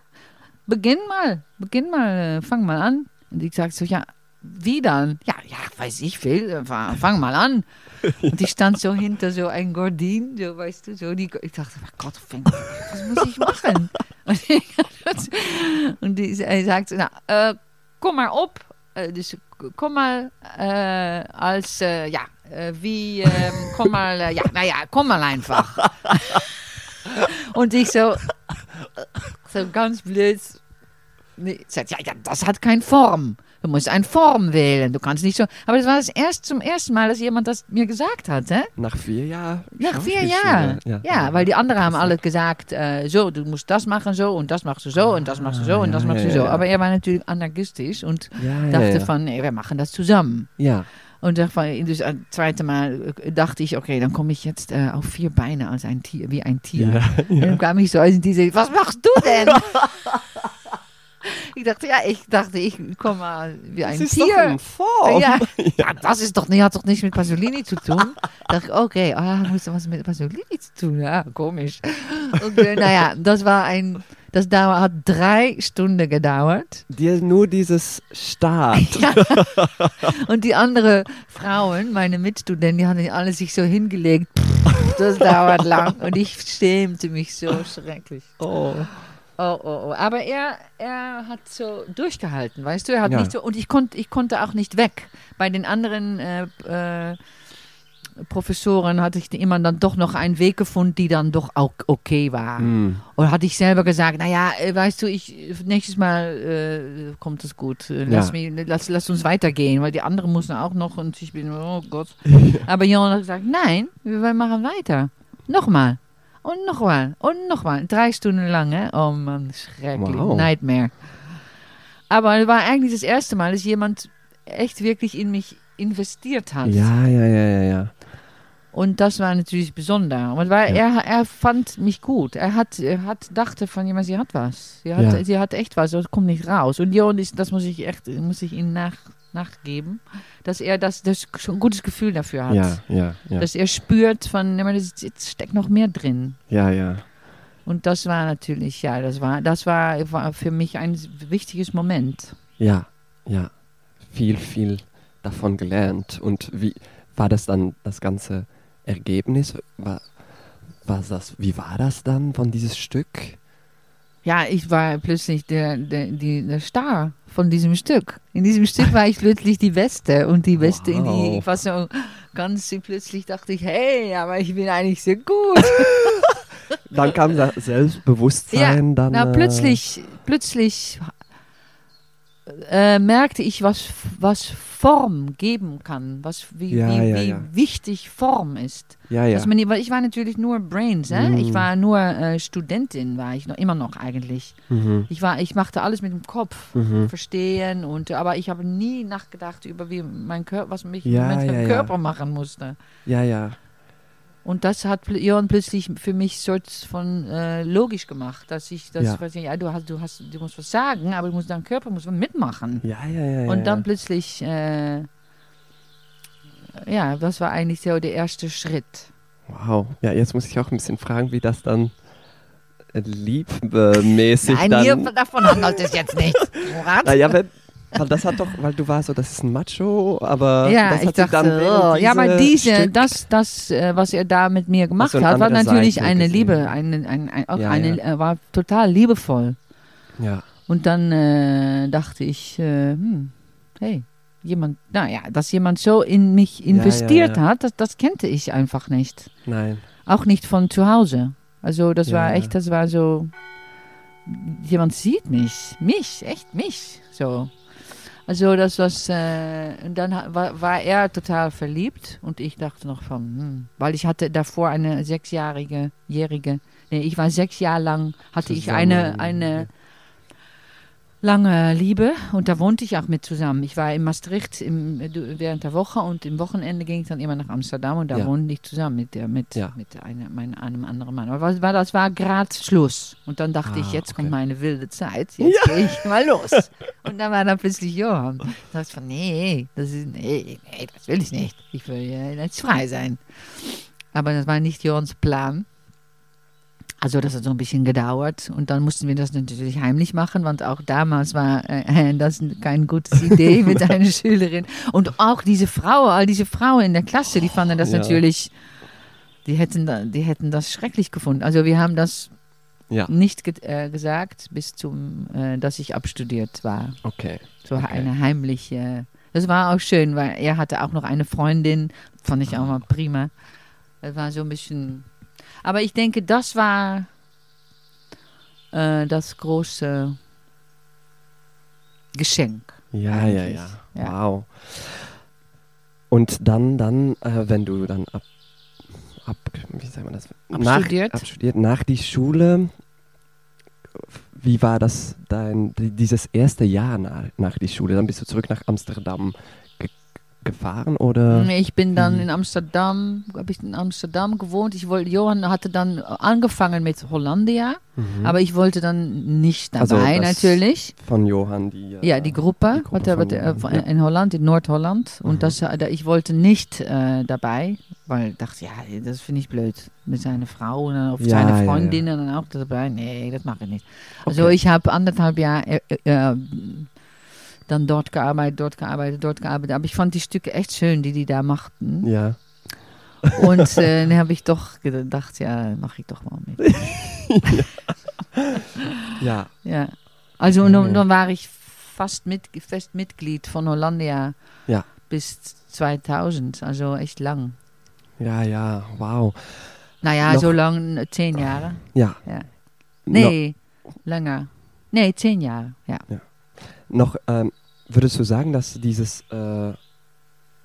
B: beginn mal, beginn mal, äh, fang mal an. Und ich sagte so, ja, wie dann? Ja, ja, weiß ich viel, äh, fang, mal an. Und ich stand so hinter so ein Gordin, so weißt du, so die, ich dachte, oh Gott, was muss ich machen? Und, ich, und die, hij sagte, nou, äh, kom maar op. Äh, dus kom mal äh, als, äh, ja, äh, wie, ähm, komm mal, äh, ja, naja, komm mal einfach. und ich so, so ganz blöd, nee, sagt, ja, ja, das hat keine Form. Du musst eine Form wählen. Du kannst nicht so. Aber das war das erst zum ersten Mal, dass jemand das mir gesagt hat. Hä?
A: Nach vier Jahren?
B: Nach vier Jahren. Ja. ja, weil die anderen haben alle gesagt, äh, so, du musst das machen so und das machst du so und das machst du so und das machst du so. Aber er war natürlich anarchistisch und dachte von, nee, wir machen das zusammen.
A: Ja.
B: Und das das zweite Mal dachte ich, okay, dann komme ich jetzt äh, auf vier Beine als ein Tier, wie ein Tier. Ja, ja. Und dann kam ich so als diese, was machst du denn? ich dachte, ja, ich dachte, ich komme mal wie ein
A: das ist
B: Tier.
A: Doch ein Form.
B: Ja, ja, das ist doch, hat doch nichts mit Pasolini zu tun. dachte ich, okay, ah, muss was mit Pasolini zu tun. Ja, komisch. Und äh, naja, das war ein, das dauer, hat drei Stunden gedauert.
A: Dir nur dieses Start.
B: Ja. Und die anderen Frauen, meine Mitstudenten, die haben alle sich so hingelegt. Das dauert lang. Und ich schämte mich so schrecklich.
A: Oh.
B: Oh, oh, oh. Aber er, er hat so durchgehalten, weißt du? Er hat
A: Ja.
B: nicht so, und ich, konnt, ich konnte auch nicht weg. Bei den anderen äh, äh, Professoren hatte ich immer dann doch noch einen Weg gefunden, die dann doch auch okay war.
A: Hm.
B: Und hatte ich selber gesagt, naja, äh, weißt du, ich, nächstes Mal äh, kommt es gut. Äh, Lass,
A: Ja.
B: mich, lass, lass uns weitergehen, weil die anderen mussten auch noch und ich bin, oh Gott. Aber Jan hat gesagt, nein, wir machen weiter. Nochmal. Und nochmal. Und nochmal. Drei Stunden lang, hè? Oh man, schrecklich.
A: Wow.
B: Nightmare. Aber es war eigentlich das erste Mal, dass jemand echt wirklich in mich investiert hat.
A: Ja, ja, ja, ja, ja.
B: Und das war natürlich besonder. Und weil
A: Ja.
B: er, er fand mich gut. Er hat, er hat dachte von jemand, sie hat was. Sie hat,
A: Ja.
B: sie hat echt was, das kommt nicht raus. Und Jon ist, das muss ich echt, muss ich ihm nach, nachgeben, dass er das, das schon ein gutes Gefühl dafür hat.
A: Ja, ja, ja.
B: Dass er spürt von, ja, das, jetzt steckt noch mehr drin.
A: Ja, ja.
B: Und das war natürlich, ja, das war, das war, war für mich ein wichtiges Moment.
A: Ja, ja. Viel, viel davon gelernt. Und wie war das dann das ganze Ergebnis? War, war das, wie war das dann von dieses Stück?
B: Ja, ich war plötzlich der, der, die, der Star von diesem Stück. In diesem Stück war ich plötzlich die Beste. Und die Beste, in die,
A: Wow.
B: ich war so ganz plötzlich dachte ich, hey, aber ich bin eigentlich sehr gut.
A: Dann kam das Selbstbewusstsein. dann,
B: Na,
A: äh,
B: plötzlich, plötzlich äh, merkte ich, was, was Form geben kann, was, wie,
A: Ja,
B: wie,
A: ja,
B: wie
A: ja.
B: wichtig Form ist.
A: Ja, ja.
B: Dass man, weil ich war natürlich nur Brains, äh?
A: Mhm.
B: ich war nur äh, Studentin, war ich noch immer noch eigentlich.
A: Mhm.
B: Ich war, ich machte alles mit dem Kopf,
A: Mhm.
B: verstehen und, aber ich habe nie nachgedacht über wie mein Körper, was mich mit meinem. Körper machen musste.
A: Ja, ja.
B: Und das hat Jörn plötzlich für mich so von äh, logisch gemacht, dass ich das,
A: Ja.
B: was ich, ja, du hast, du hast, du musst was sagen, aber du musst dein Körper muss mitmachen.
A: Ja, ja, ja.
B: Und dann
A: ja.
B: plötzlich, äh, ja, das war eigentlich so der erste Schritt.
A: Wow. Ja, jetzt muss ich auch ein bisschen fragen, wie das dann äh, liebmäßig
B: Nein,
A: dann...
B: hier, davon handelt es jetzt nicht. Murat.
A: Naja, wenn, weil das hat doch, weil du warst so, das ist ein Macho, aber
B: Ja,
A: das
B: ich
A: hat sich
B: dachte,
A: dann
B: oh, ja, aber diese,
A: Stück-
B: das, das, äh, was er da mit mir gemacht hat, war natürlich
A: Seite
B: eine
A: gesehen?
B: Liebe, eine, ein, ein, auch
A: Ja,
B: eine,
A: ja.
B: äh, war total liebevoll.
A: Ja,
B: Und dann äh, dachte ich, äh, hm, hey, jemand, naja, dass jemand so in mich investiert hat, das, das kannte ich einfach nicht.
A: nein.
B: Auch nicht von zu Hause. Also das war echt, das war so, jemand sieht mich, mich, echt mich, so. Also das was, äh, und dann war, war er total verliebt und ich dachte noch von, hm, weil ich hatte davor eine sechsjährige, jährige, nee, ich war sechs Jahre lang, hatte ich eine, eine lange Liebe und da wohnte ich auch mit zusammen. Ich war in Maastricht im, während der Woche und im Wochenende ging ich dann immer nach Amsterdam und da
A: Ja.
B: wohnte ich zusammen mit, der, mit,
A: Ja.
B: mit einer, mein, einem anderen Mann. Aber was war, das war gerade Schluss. Und dann dachte ich,
A: Ah,
B: jetzt
A: okay.
B: kommt meine wilde Zeit, jetzt gehe ich mal los. Und dann war da plötzlich Johann. Da dachte ich von, nee, das ist, nee, nee, das will ich nicht. Ich will ja jetzt frei sein. Aber das war nicht Johanns Plan. Also das hat so ein bisschen gedauert und dann mussten wir das natürlich heimlich machen, want auch damals war äh, das keine gute Idee mit einer Schülerin. Und auch diese Frau, all diese Frauen in der Klasse, die fanden das
A: Ja.
B: natürlich, die hätten, die hätten das schrecklich gefunden. Also wir haben das
A: Ja,
B: nicht ge äh, gesagt, bis zum, äh, dass ich abstudiert war.
A: okay.
B: So
A: Okay.
B: eine heimliche. Das war auch schön, weil er hatte auch noch eine Freundin. Fand ich auch mal prima. Das war so ein bisschen. Aber ich denke, das war äh, das große Geschenk.
A: Ja, ja, ja.
B: ja.
A: Wow. Und dann, dann, äh, wenn du dann ab, ab, wie sagt man das?
B: Abstudiert.
A: Nach, abstudiert, nach die Schule, wie war das dein, die- dieses erste Jahr nach, nach die Schule? Dann bist du zurück nach Amsterdam gefahren oder?
B: Ich bin dann
A: Mhm.
B: in Amsterdam, habe ich in Amsterdam gewohnt. Ich wollte, Johann hatte dann angefangen mit Hollandia,
A: Mhm.
B: aber ich wollte dann nicht
A: Also
B: dabei
A: das-
B: natürlich.
A: Von Johann, die. äh,
B: Ja, die Gruppe,
A: die Gruppe Johann,
B: von-
A: ja.
B: in Holland, in Noord-Holland.
A: Mhm.
B: Und das, äh, ich wollte nicht äh, dabei, weil ich dachte, ja, das finde ich blöd. Mit seiner Frau auf
A: Ja,
B: seine
A: ja, ja.
B: Freundinnen dann auch dabei. Nee, das mache ich nicht. Also
A: Okay.
B: ich habe anderthalb Jahre äh, äh, dann dort gearbeitet, dort gearbeitet, dort gearbeitet. Aber ich fand die Stücke echt schön, die die da machten.
A: Ja.
B: Und äh, dann habe ich doch gedacht, ja, mache ich doch mal mit.
A: Ja.
B: Ja. Also und
A: Ja.
B: dann, dann war ich fast mit, fest Mitglied von Hollandia
A: Ja.
B: bis 2000, also echt lang.
A: Ja, ja, wow.
B: Naja,
A: Noch-
B: so lang, zehn Jahre.
A: Ja.
B: Ja.
A: No-
B: Nee, länger. Nee, zehn Jahre, ja.
A: Noch, ähm, würdest du sagen, dass dieses, äh,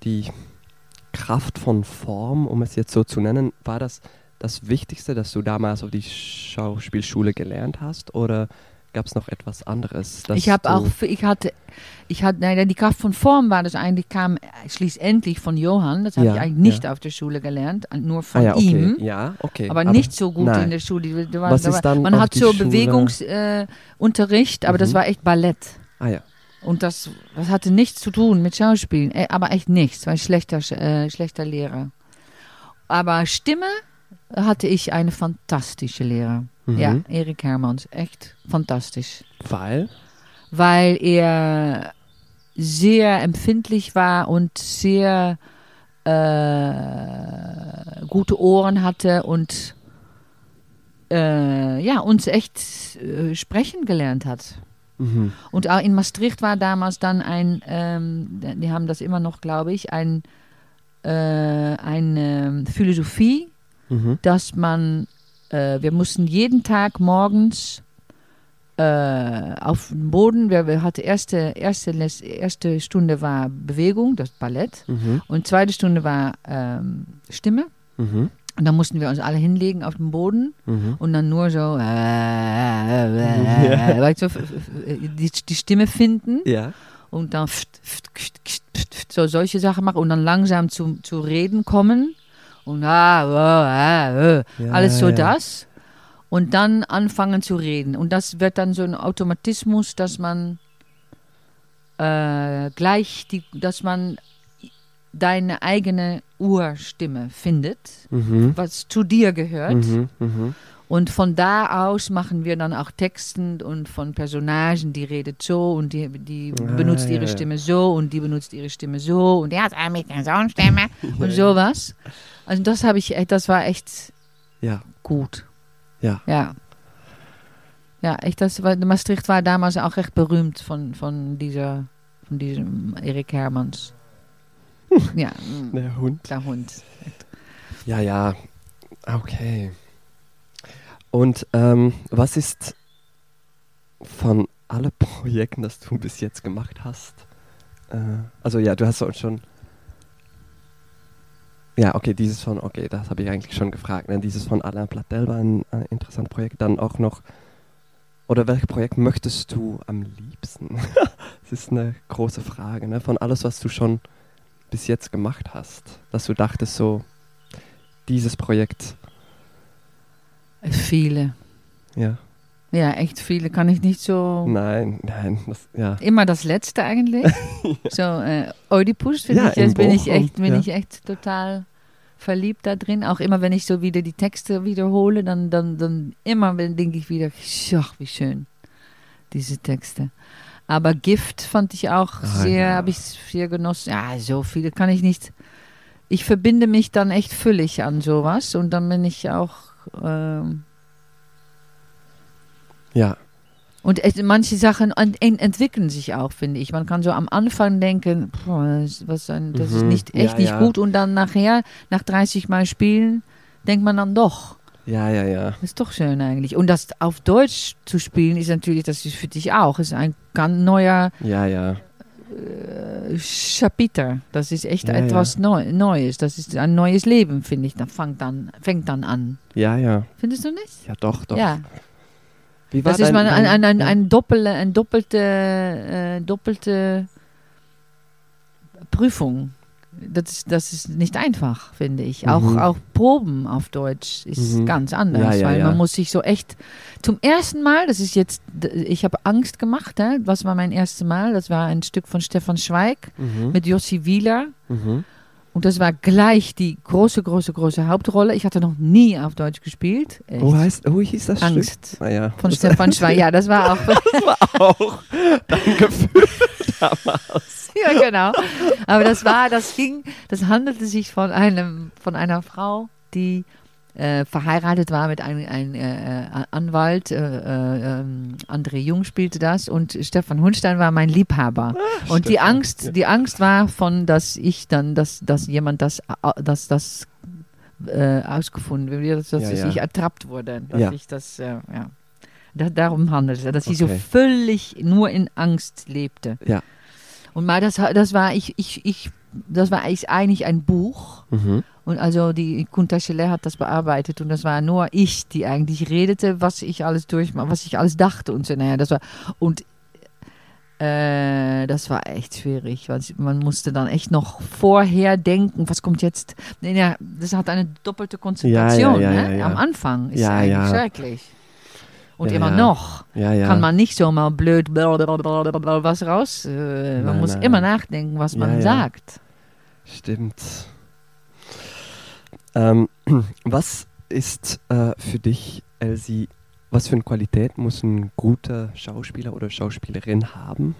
A: die Kraft von Form, um es jetzt so zu nennen, war das das Wichtigste, dass du damals auf die Schauspielschule gelernt hast? Oder gab es noch etwas anderes?
B: ich habe auch, ich hatte, ich hatte, nein, die Kraft von Form war das eigentlich, kam schließlich von Johann. Das habe
A: Ja,
B: ich eigentlich nicht
A: ja.
B: auf der Schule gelernt, nur
A: Ah
B: von
A: ja, okay.
B: ihm.
A: Ja, okay.
B: Aber, nicht so gut
A: nein.
B: in der Schule.
A: Was ist dann
B: Man hat so? Bewegungsunterricht, äh, aber das
A: Mhm.
B: war echt Ballett.
A: Ah ja.
B: Und das, das hatte nichts zu tun mit Schauspielen, äh, aber echt nichts, war ein schlechter, Sch- äh, schlechter Lehrer. Aber Stimme hatte ich eine fantastische Lehrer.
A: Mhm.
B: Ja, Erik Hermans, echt fantastisch.
A: Weil?
B: Weil er sehr empfindlich war und sehr äh, gute Ohren hatte und äh, ja, uns echt äh, sprechen gelernt hat.
A: Mhm.
B: Und auch in Maastricht war damals dann ein, ähm, die haben das immer noch, glaube ich, ein, äh, eine Philosophie,
A: Mhm.
B: dass man, äh, wir mussten jeden Tag morgens äh, auf dem Boden, wir, wir hatten erste, erste, erste Stunde war Bewegung, das Ballett,
A: Mhm.
B: und zweite Stunde war ähm, Stimme. Und dann mussten wir uns alle hinlegen auf dem Boden
A: Mhm.
B: und dann nur so, äh, äh, äh, f- f- die, die Stimme finden
A: Ja.
B: und dann pft, pft, pft, so solche Sachen machen und dann langsam zu, zu reden kommen und ah, oh, ah, äh,
A: Ja,
B: alles so
A: ja.
B: das und dann anfangen zu reden und das wird dann so ein Automatismus, dass man äh, gleich die, dass man deine eigene Urstimme findet,
A: Mhm.
B: was zu dir gehört.
A: Mhm. Mhm.
B: Und von da aus machen wir dann auch Texten und von Personagen, die redet so und die, die
A: Ah,
B: benutzt ihre
A: ja.
B: Stimme so und die benutzt ihre Stimme so und der hat eine Sohnstimme und sowas. Also das habe ich, echt- das war echt
A: Ja.
B: gut.
A: Ja.
B: Ja. Ja, echt, das war, Maastricht war damals auch echt berühmt von, von dieser, von diesem Erik Hermans. ja, mm,
A: Der Hund.
B: der Hund.
A: Ja, ja. Okay. Und ähm, was ist von alle Projekten, das du bis jetzt gemacht hast? Äh, also ja, du hast auch schon. Ja, okay, dieses von, okay, das habe ich eigentlich schon gefragt. Ne? Dieses von Alain Platel war ein, ein interessantes Projekt. Dann auch noch, oder welches Projekt möchtest du am liebsten? das ist eine große Frage, ne? Von alles, was du schon bis jetzt gemacht hast. Dass du dachtest so, dieses Projekt,
B: Viele.
A: ja.
B: Ja, echt viele. Kann ich nicht so.
A: Nein, nein, das, ja.
B: Immer das letzte eigentlich. So, äh, Oedipus finde
A: Ja,
B: ich, jetzt bin ich echt, bin
A: ja.
B: ich echt total verliebt da drin. Auch immer, wenn ich so wieder die Texte wiederhole, dann, dann, dann immer denke ich wieder, ach, wie schön, diese Texte. Aber Gift fand ich auch
A: Ah,
B: sehr,
A: ja.
B: habe ich sehr genossen. Ja, so viele kann ich nicht. Ich verbinde mich dann echt völlig an sowas und dann bin ich auch. Ähm,
A: Ja.
B: und manche Sachen ent ent- entwickeln sich auch, finde ich. Man kann so am Anfang denken, was ein, das ist
A: Mhm.
B: nicht echt
A: Ja,
B: nicht
A: ja.
B: gut und dann nachher, nach 30 Mal spielen, denkt man dann doch.
A: Ja, ja, ja.
B: Das ist doch schön eigentlich. Und das auf Deutsch zu spielen ist natürlich, das ist für dich auch, ist ein ganz neuer
A: Ja, ja.
B: äh, Chapitel. Das ist echt
A: Ja,
B: etwas Neu Neues. Das ist ein neues Leben, finde ich. Das fängt dann, fängt dann an.
A: Ja, ja.
B: Findest du nicht?
A: Ja, doch, doch.
B: Ja.
A: Wie war
B: Das ist
A: dein-
B: mal ein, ein, ein, ein, Doppel, ein doppelte, äh, doppelte Prüfung. Das ist, das ist nicht einfach, finde ich. Auch,
A: Mhm.
B: auch Proben auf Deutsch ist
A: Mhm.
B: ganz anders,
A: Ja, ja,
B: weil
A: ja.
B: man muss sich so echt zum ersten Mal, das ist jetzt, ich habe Angst gemacht, was war mein erstes Mal? Das war ein Stück von Stefan Schweig
A: Mhm.
B: mit Jossi Wieler.
A: Mhm.
B: Und das war gleich die große, große, große Hauptrolle. Ich hatte noch nie auf Deutsch gespielt. Echt.
A: Wo heißt, wo hieß das
B: Angst.
A: Stück? Naja.
B: Von Stefan Schweig. Ja, das war auch.
A: Das war auch dein Gefühl damals.
B: ja, genau. Aber das war, das ging, das handelte sich von einem, von einer Frau, die äh, verheiratet war mit einem, einem äh, äh, Anwalt. Äh, äh, ähm, André Jung spielte das und Stefan Hunstein war mein Liebhaber. und die
A: Stefan,
B: Angst,
A: ja.
B: die Angst war von, dass ich dann, dass, dass jemand das, dass das äh, ausgefunden wird, dass, dass
A: Ja, ja.
B: ich ertappt wurde, dass ich das, äh, ja. Da, darum handelt es, dass sie so
A: Okay.
B: völlig nur in Angst lebte.
A: Ja.
B: Und mal das, das war ich, ich, ich, das war eigentlich- eigentlich ein Buch.
A: Mhm.
B: Und also die Kunta Scheller hat das bearbeitet und das war nur ich, die eigentlich redete, was ich alles durchmache, was ich alles dachte und so. Naja, das war und äh, das war echt schwierig, weil man musste dann echt noch vorher denken, was kommt jetzt. Ja, das hat eine doppelte Konzentration.
A: ja,
B: ne?
A: ja, ja.
B: Am Anfang ist
A: Ja,
B: eigentlich
A: ja.
B: schrecklich. Und
A: Ja,
B: immer noch kann man nicht so mal blöd blablabla was raus. Äh, man
A: Nein,
B: muss
A: nein.
B: immer nachdenken, was man sagt.
A: Stimmt. Ähm, was ist äh, für dich, Elsie, was für eine Qualität muss ein guter Schauspieler oder Schauspielerin haben?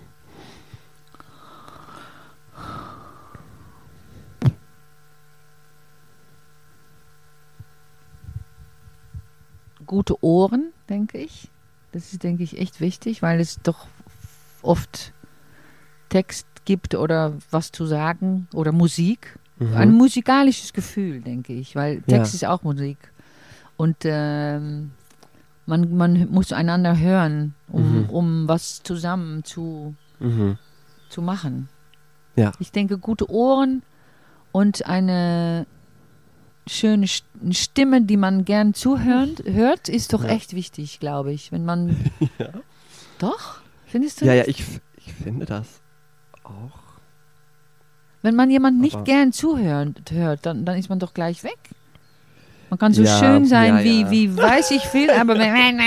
B: gute Ohren, denke ich. Das ist, denke ich, echt wichtig, weil es doch oft Text gibt oder was zu sagen oder Musik.
A: Mhm.
B: Ein musikalisches Gefühl, denke ich, weil
A: Ja.
B: Text ist auch Musik. Und ähm, man, man muss einander hören, um,
A: Mhm.
B: um was zusammen zu,
A: Mhm.
B: zu machen.
A: Ja.
B: Ich denke, gute Ohren und eine schöne Stimme, die man gern zuhört, hört, ist doch
A: Ja.
B: echt wichtig, glaube ich. Wenn man.
A: Ja.
B: Doch? Findest du?
A: Ja, ja,
B: nicht?
A: ich, ich finde das auch.
B: Wenn man jemand nicht
A: Aber-
B: gern zuhört, hört, dann, dann ist man doch gleich weg. Man kann so
A: Ja,
B: schön sein,
A: ja,
B: wie,
A: ja.
B: wie weiß ich viel, aber wenn man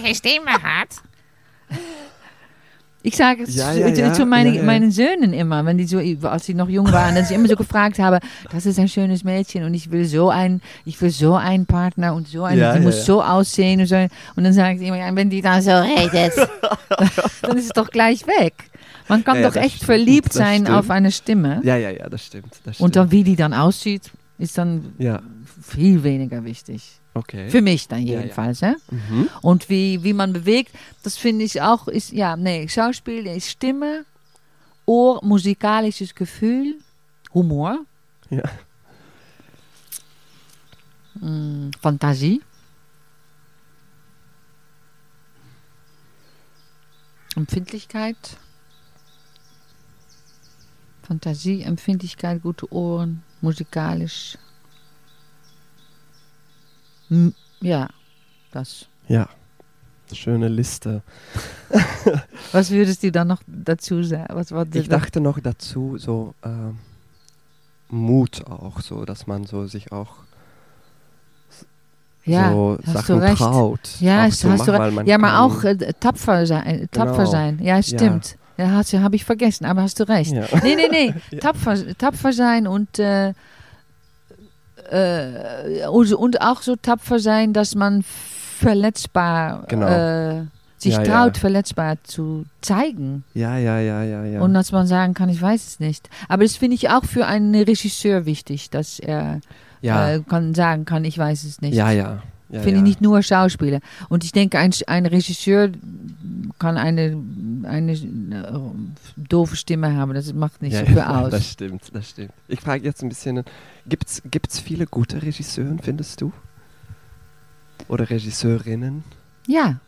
B: solche Stimme hat. Ich sage es zu, zu meine, meinen Söhnen immer, wenn die so, als sie noch jung waren, dass ich immer so gefragt habe, das ist ein schönes Mädchen und ich will so ein, ich will so einen Partner und so eine,
A: Ja,
B: die muss so aussehen und so. Und dann sage ich immer, wenn die dann so redet, dann ist es doch gleich weg. Man kann
A: Ja,
B: doch echt
A: stimmt,
B: verliebt sein auf eine Stimme.
A: Ja, ja, ja, das stimmt. Das stimmt.
B: Und dann, wie die dann aussieht, ist dann
A: ja,
B: viel weniger wichtig.
A: okay.
B: Für mich dann
A: Ja, ja.
B: jedenfalls. Ja.
A: Mhm.
B: Und wie, wie man bewegt, das finde ich auch, ist, ja, nee, Schauspiel ist Stimme, Ohr, musikalisches Gefühl, Humor,
A: Ja.
B: mm, Fantasie. Empfindlichkeit. Fantasie, Empfindlichkeit, gute Ohren, musikalisch. M ja, das.
A: Ja. Schöne Liste.
B: Was würdest du dann noch dazu sagen? Was war
A: Ich dachte noch dazu, so ähm, Mut auch, so, dass man so sich auch
B: ja,
A: so
B: hast
A: Sachen
B: du recht.
A: traut.
B: Ja,
A: auch
B: hast, du recht. Ja, aber auch äh, tapfer sein. äh, Tapfer
A: Genau.
B: sein. Ja, stimmt. Ja, du, habe ich vergessen, aber hast du recht.
A: Ja.
B: Nee, nee, nee.
A: Ja.
B: tapfer, tapfer sein und äh, äh, und, auch so tapfer sein, dass man verletzbar
A: Genau.
B: äh, sich
A: Ja, ja.
B: traut, verletzbar zu zeigen.
A: Ja, ja, ja, ja, ja.
B: Und dass man sagen kann, ich weiß es nicht. Aber das finde ich auch für einen Regisseur wichtig, dass er
A: ja,
B: äh, kann sagen kann, ich weiß es nicht.
A: ja, ja. Ja,
B: Finde
A: ja.
B: ich nicht nur Schauspieler. Und ich denke, ein, ein Regisseur kann eine, eine äh, doofe Stimme haben. Das macht nicht
A: ja,
B: so viel aus.
A: Das stimmt, das stimmt. Ich frage jetzt ein bisschen, gibt's gibt's viele gute Regisseure, findest du? Oder Regisseurinnen?
B: Ja,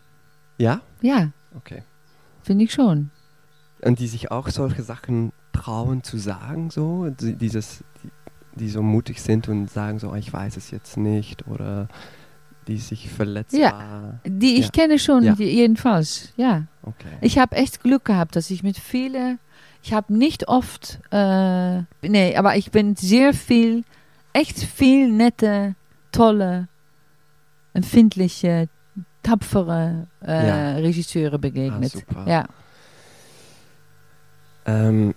A: Ja?
B: ja,
A: Okay.
B: finde ich schon.
A: Und die sich auch solche Sachen trauen zu sagen, so, die, dieses, die, die so mutig sind und sagen so, "Ah, ich weiß es jetzt nicht, oder die sich verletzbar.
B: Die ich
A: Ja.
B: kenne schon,
A: Ja.
B: jedenfalls, ja.
A: Okay.
B: Ich habe echt Glück gehabt, dass ich mit vielen, ich habe nicht oft, äh, nee, aber ich bin sehr viel, echt viel nette, tolle, empfindliche, tapfere äh,
A: Ja.
B: Regisseure begegnet.
A: Ah, super.
B: ja.
A: Ähm,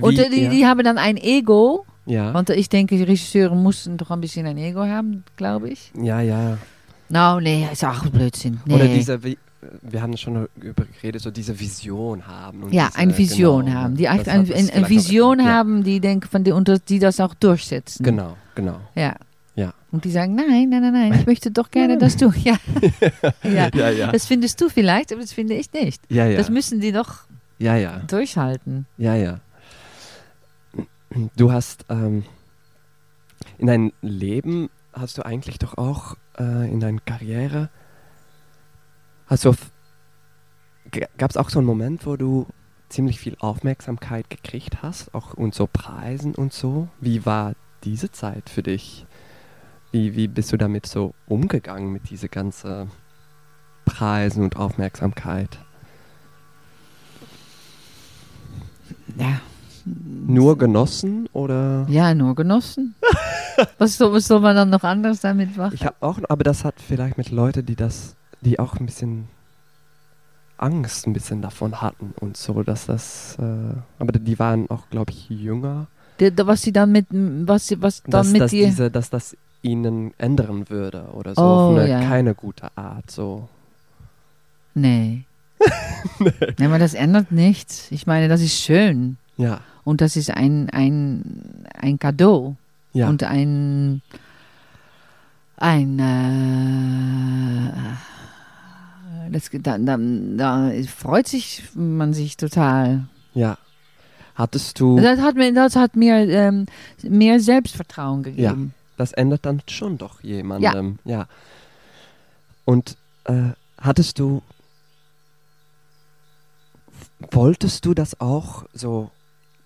B: Und äh, die,
A: ja,
B: die haben dann ein Ego,
A: ja,
B: want ich denke, die Regisseure mussten doch ein bisschen ein Ego haben, glaube ich.
A: ja, ja.
B: Nou, nee, ist auch Blödsinn. Nee.
A: Oder diese, wie- wir haben schon über geredet, so diese Vision haben.
B: Ja,
A: diese,
B: eine Vision
A: genau,
B: haben. Die echt eine
A: noch-
B: Vision
A: ja,
B: haben, die denken von die, das- die das auch durchsetzen.
A: Genau, genau.
B: Ja.
A: Ja.
B: Und die sagen, nein, nein, nein, nein, ich möchte doch gerne, dass du. Ja. ja.
A: Ja, ja.
B: Das findest du vielleicht, aber das finde ich nicht.
A: Ja, ja.
B: Das müssen die doch
A: ja, ja.
B: durchhalten.
A: Ja, ja. Du hast ähm, in deinem Leben hast du eigentlich doch auch äh, in deiner Karriere hast du gab es auch so einen Moment, wo du ziemlich viel Aufmerksamkeit gekriegt hast, auch und so Preisen und so. Wie war diese Zeit für dich? Wie, wie bist du damit so umgegangen mit diese ganze Preisen und Aufmerksamkeit?
B: Ja.
A: Nur genossen oder?
B: Ja, nur genossen. was, soll, was soll man dann noch anderes damit machen?
A: Ich habe auch, aber das hat vielleicht mit Leuten, die das, die auch ein bisschen Angst ein bisschen davon hatten und so, dass das, äh, aber die waren auch, glaube ich, jünger,
B: Die- was sie dann mit, was, sie- was dann
A: dass,
B: mit
A: dass, diese, dass das ihnen ändern würde oder so,
B: Oh,
A: auf eine
B: ja.
A: keine gute Art, so.
B: Nee. nee. aber das ändert nichts. Ich meine, das ist schön.
A: Ja,
B: Und das ist ein, ein, ein Cadeau.
A: ja,
B: Und ein, ein, äh, das, da, da, da freut sich man sich total.
A: ja. Hattest du,
B: Das hat mir, das hat mir ähm, mehr Selbstvertrauen gegeben.
A: das ändert dann schon doch jemandem, ja. Und äh, hattest du, wolltest du das auch so,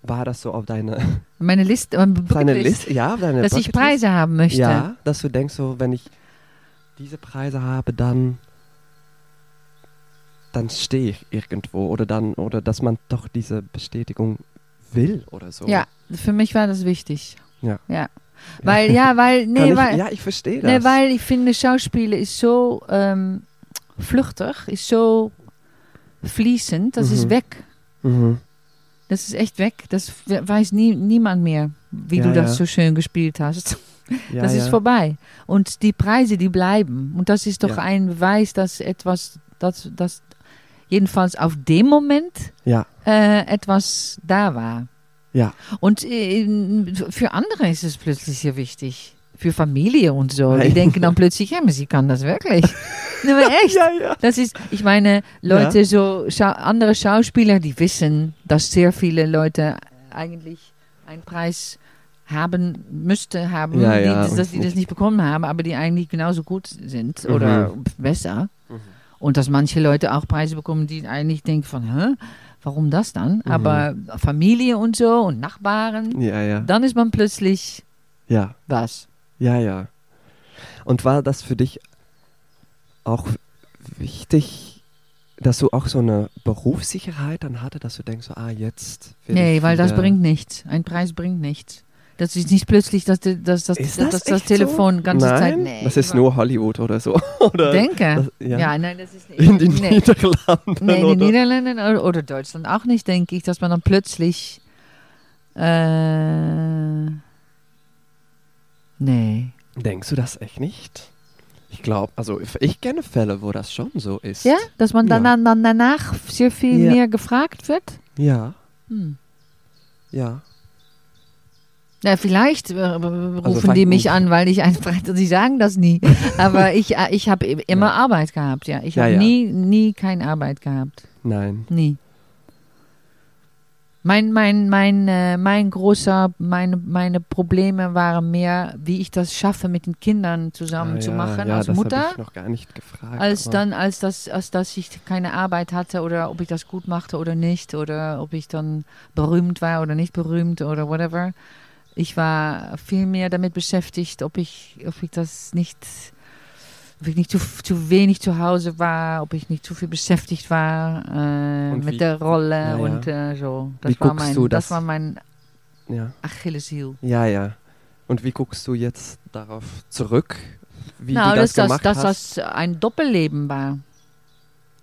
A: war das so auf deine
B: Meine Liste, meine
A: Deine Liste, ja, deine
B: dass ich? Preise haben möchte.
A: Ja, dass du denkst, so, wenn ich diese Preise habe, dann dann stehe ich irgendwo oder dann oder dass man doch diese Bestätigung will oder so.
B: Ja, für mich war das wichtig.
A: Ja.
B: Ja. Weil, ja, weil, nee,
A: ich,
B: weil,
A: ja, ich verstehe das.
B: nee, weil ich finde, Schauspielen ist so ähm, vluchtig, ist so fließend, das ist
A: Mhm.
B: weg.
A: mhm.
B: Das ist echt weg. Das we- weiß nie, niemand mehr, wie
A: Ja,
B: du das
A: ja.
B: so schön gespielt hast.
A: ja,
B: das ist vorbei. Und die Preise, die bleiben. Und das ist doch ein Beweis, dass etwas, dass, dass jedenfalls auf dem Moment
A: Ja,
B: äh, etwas da war.
A: ja,
B: Und äh, für andere ist es plötzlich sehr wichtig. Für Familie und so. Die
A: Nein.
B: denken dann plötzlich, ja, sie kann das wirklich. aber echt.
A: ja, ja.
B: Das ist, ich meine, Leute, so Schau andere Schauspieler, die wissen, dass sehr viele Leute eigentlich einen Preis haben müsste haben,
A: Ja,
B: die,
A: ja,
B: dass die das
A: nicht-
B: bekommen haben, aber die eigentlich genauso gut sind
A: Mhm.
B: oder besser.
A: Mhm.
B: Und dass manche Leute auch Preise bekommen, die eigentlich denken von, hä, warum das dann?
A: Mhm.
B: Aber Familie und so und Nachbarn,
A: Ja, ja.
B: dann ist man plötzlich
A: Ja,
B: was.
A: Ja, ja. Und war das für dich auch wichtig, dass du auch so eine Berufssicherheit dann hatte, dass du denkst, so, ah, jetzt.
B: Nee, weil das bringt nichts. Ein Preis bringt nichts. Das ist nicht plötzlich, dass, dass, dass,
A: Ist
B: dass
A: das,
B: das,
A: echt
B: Telefon
A: so?
B: ganze
A: Nein,
B: Zeit. Nee,
A: das ist nur Hollywood oder so. oder
B: Denke.
A: Das, ja.
B: ja. nein, das ist nicht.
A: In den
B: nee.
A: Niederlanden.
B: Nee, in den
A: oder?
B: Niederlanden oder, oder Deutschland auch nicht, denke ich, dass man dann plötzlich äh, Nee.
A: Denkst du das echt nicht? Ich glaube, also ich kenne Fälle, wo das schon so ist.
B: Ja, dass man dann,
A: Ja.
B: dann, danach sehr viel
A: Ja.
B: mehr gefragt wird?
A: Ja,
B: Hm.
A: ja.
B: Ja, vielleicht äh, rufen
A: vielleicht
B: die mich
A: nicht.
B: an, weil ich einfach, sie sagen das nie. Aber ich, äh, ich habe immer Arbeit gehabt, ja. Ich
A: Ja,
B: habe
A: ja.
B: nie, nie keine Arbeit gehabt.
A: Nein.
B: Nie. Mein, mein, mein, äh, mein großer, meine, meine Probleme waren mehr, wie ich das schaffe, mit den Kindern zusammen
A: Ah,
B: zu
A: ja,
B: machen
A: ja,
B: als
A: das
B: Mutter.
A: ich noch gar nicht gefragt.
B: als dann, als das, als dass ich keine Arbeit hatte oder ob ich das gut machte oder nicht oder ob ich dann berühmt war oder nicht berühmt oder whatever. Ich war viel mehr damit beschäftigt, ob ich, ob ich das nicht, ob ich nicht zu, zu wenig zu Hause war, ob ich nicht zu viel beschäftigt war äh,
A: Und
B: mit
A: wie-
B: der Rolle
A: Ja, ja.
B: und äh, so. Das
A: Wie
B: war
A: guckst
B: mein,
A: du
B: das
A: das?
B: war mein
A: Ja.
B: Achilleshiel.
A: ja, ja. Und wie guckst du jetzt darauf zurück, wie
B: nou,
A: du das
B: dass,
A: gemacht
B: dass,
A: hast?
B: das ein Doppelleben war.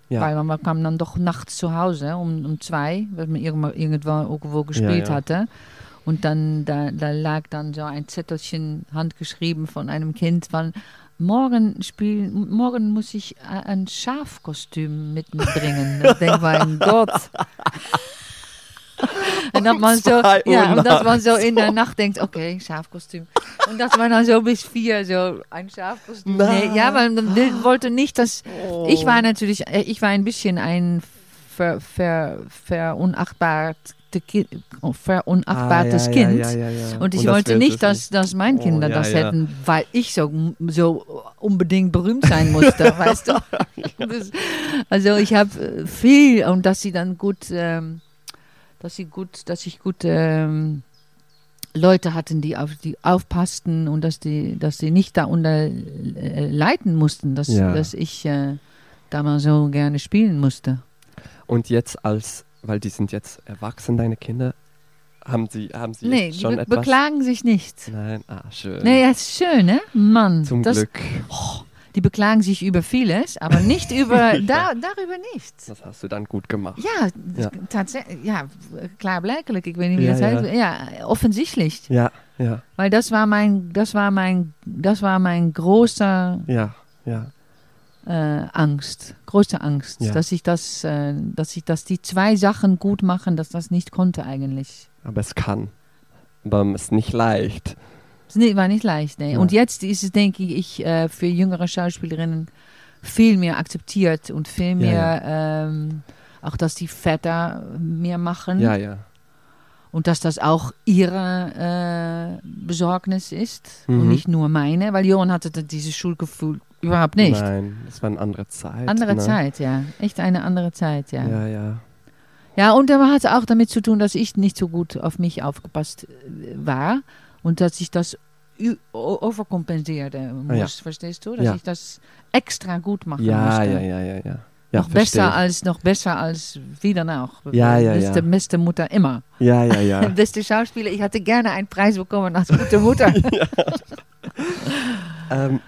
A: Ja.
B: Weil man kam dann doch nachts zu Hause um, um zwei, weil man irgendwo, irgendwo gespielt hatte. Und dann da, da lag dann so ein Zettelchen handgeschrieben von einem Kind von morgen spielen, morgen muss ich a- ein Schafkostüm mitbringen. ich denke, mein Gott. Und dat man so, ja, und dat man so in der Nacht denkt, okay, Schafkostüm. Und dass man dann so bis vier so ein Schafkostüm. Nee, ja, weil man wollte nicht, dass
A: Oh.
B: ich war natürlich, äh, ich war ein bisschen ein ver, ver, verunachtbart, verunachtbartes
A: ah, ja,
B: Kind.
A: Ja, ja.
B: Und ich
A: das
B: wollte nicht, dass, dass meine
A: Oh,
B: Kinder
A: ja,
B: das hätten, weil ich so, so unbedingt berühmt sein musste, weißt du? Das, also ich habe viel und dass sie dann gut, ähm, dass sie gut, dass ich gut ähm, Leute hatten, die auf die aufpassten und dass die, dass sie nicht darunter äh, leiden mussten, dass, dass ich äh, da mal so gerne spielen musste.
A: Und jetzt als, weil die sind jetzt erwachsen, deine Kinder, haben sie, haben sie
B: Nee,
A: jetzt
B: die
A: schon
B: be
A: etwas?
B: beklagen sich nicht.
A: Nein, ah, schön.
B: Nee, das ist schön, ne? Mann.
A: Zum
B: das,
A: Glück.
B: Die beklagen sich über vieles, aber nicht über, da, darüber nicht.
A: Das hast du dann gut gemacht.
B: Ja,
A: Ja.
B: tatsächlich, ja, klaarblijkelijk. Ik weet niet wie
A: Ja,
B: das
A: ja.
B: heißt. Ja, offensichtlich.
A: Ja, ja,
B: Weil das war mein, das war mein, das war mein großer
A: ja, ja.
B: Äh, Angst, große Angst,
A: Ja.
B: dass ich das, äh, dass ich, dass die zwei Sachen gut machen, dass das nicht konnte eigentlich.
A: Aber es kann. Aber es ist nicht leicht.
B: Das nee, war nicht leicht, nee.
A: Ja.
B: Und jetzt ist es, denke ich, äh, für jüngere Schauspielerinnen viel mehr akzeptiert und viel
A: Ja,
B: mehr, Ähm, auch dass die Väter mehr machen
A: Ja, ja.
B: und dass das auch ihre äh, Besorgnis ist und
A: Mhm.
B: nicht nur meine, weil Johan hatte dieses Schulgefühl überhaupt nicht.
A: Nein, das war eine andere Zeit.
B: Andere
A: ne?
B: Zeit, ja. Echt eine andere Zeit, ja. Ja,
A: Ja, ja.
B: und da hat es auch damit zu tun, dass ich nicht so gut auf mich aufgepasst äh, war und dass ich das overkompensierte muss,
A: Ah, ja.
B: verstehst du? Dass
A: Ja.
B: ich das extra gut machen
A: Ja,
B: musste.
A: ja, ja, ja, ja. Ja,
B: noch
A: verstehe
B: besser als noch besser als wie dann auch.
A: Ja, ja,
B: beste,
A: ja.
B: beste Mutter immer.
A: Ja, ja, ja.
B: Beste Schauspieler. Ich hatte gerne einen Preis bekommen als gute Mutter.
A: ähm,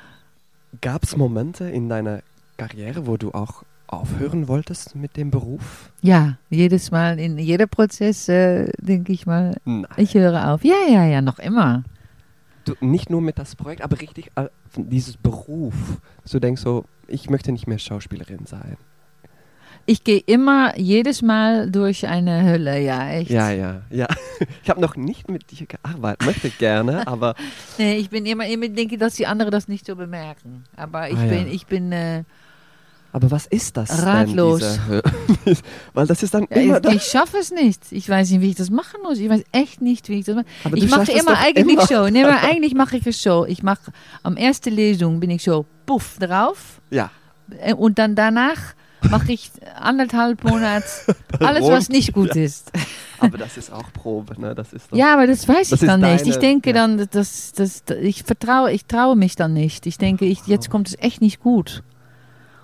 A: Gab es Momente in deiner Karriere, wo du auch aufhören wolltest mit dem Beruf?
B: ja, jedes Mal in jeder Prozess äh, denke ich mal,
A: Nein.
B: ich höre auf. Ja, ja, ja, noch immer.
A: Du, nicht nur mit das Projekt, aber richtig äh, dieses Beruf. Du denkst so, ich möchte nicht mehr Schauspielerin sein.
B: Ich gehe immer jedes Mal durch eine Hölle, ja, echt.
A: Ja, ja, ja. Ich habe noch nicht mit dir gearbeitet, möchte gerne, aber
B: Nee, ich bin immer, immer denke, dass die anderen das nicht so bemerken. Aber ich
A: Ah, ja.
B: bin, ich bin, äh,
A: aber was ist das
B: Ratlos.
A: Weil das ist dann
B: ja,
A: immer
B: ich, ich schaffe es nicht. Ich weiß nicht, wie ich das machen muss. Ich weiß echt nicht, wie ich das mache.
A: Aber
B: ich mache immer eigentlich
A: immer.
B: so. Nee, eigentlich mache ich es so. Ich mache am ersten Lesung bin ich so puff drauf
A: Ja,
B: Äh, und dann danach mache ich anderthalb Monate alles, was nicht gut ist.
A: aber das ist auch Probe, ne? Das ist doch,
B: Ja, aber das weiß
A: Das
B: ich dann
A: ist
B: nicht. Ich
A: deine-
B: denke
A: ja.
B: dann, dass, dass, ich vertraue, ich traue mich dann nicht. Ich denke, ich, jetzt kommt es echt nicht gut.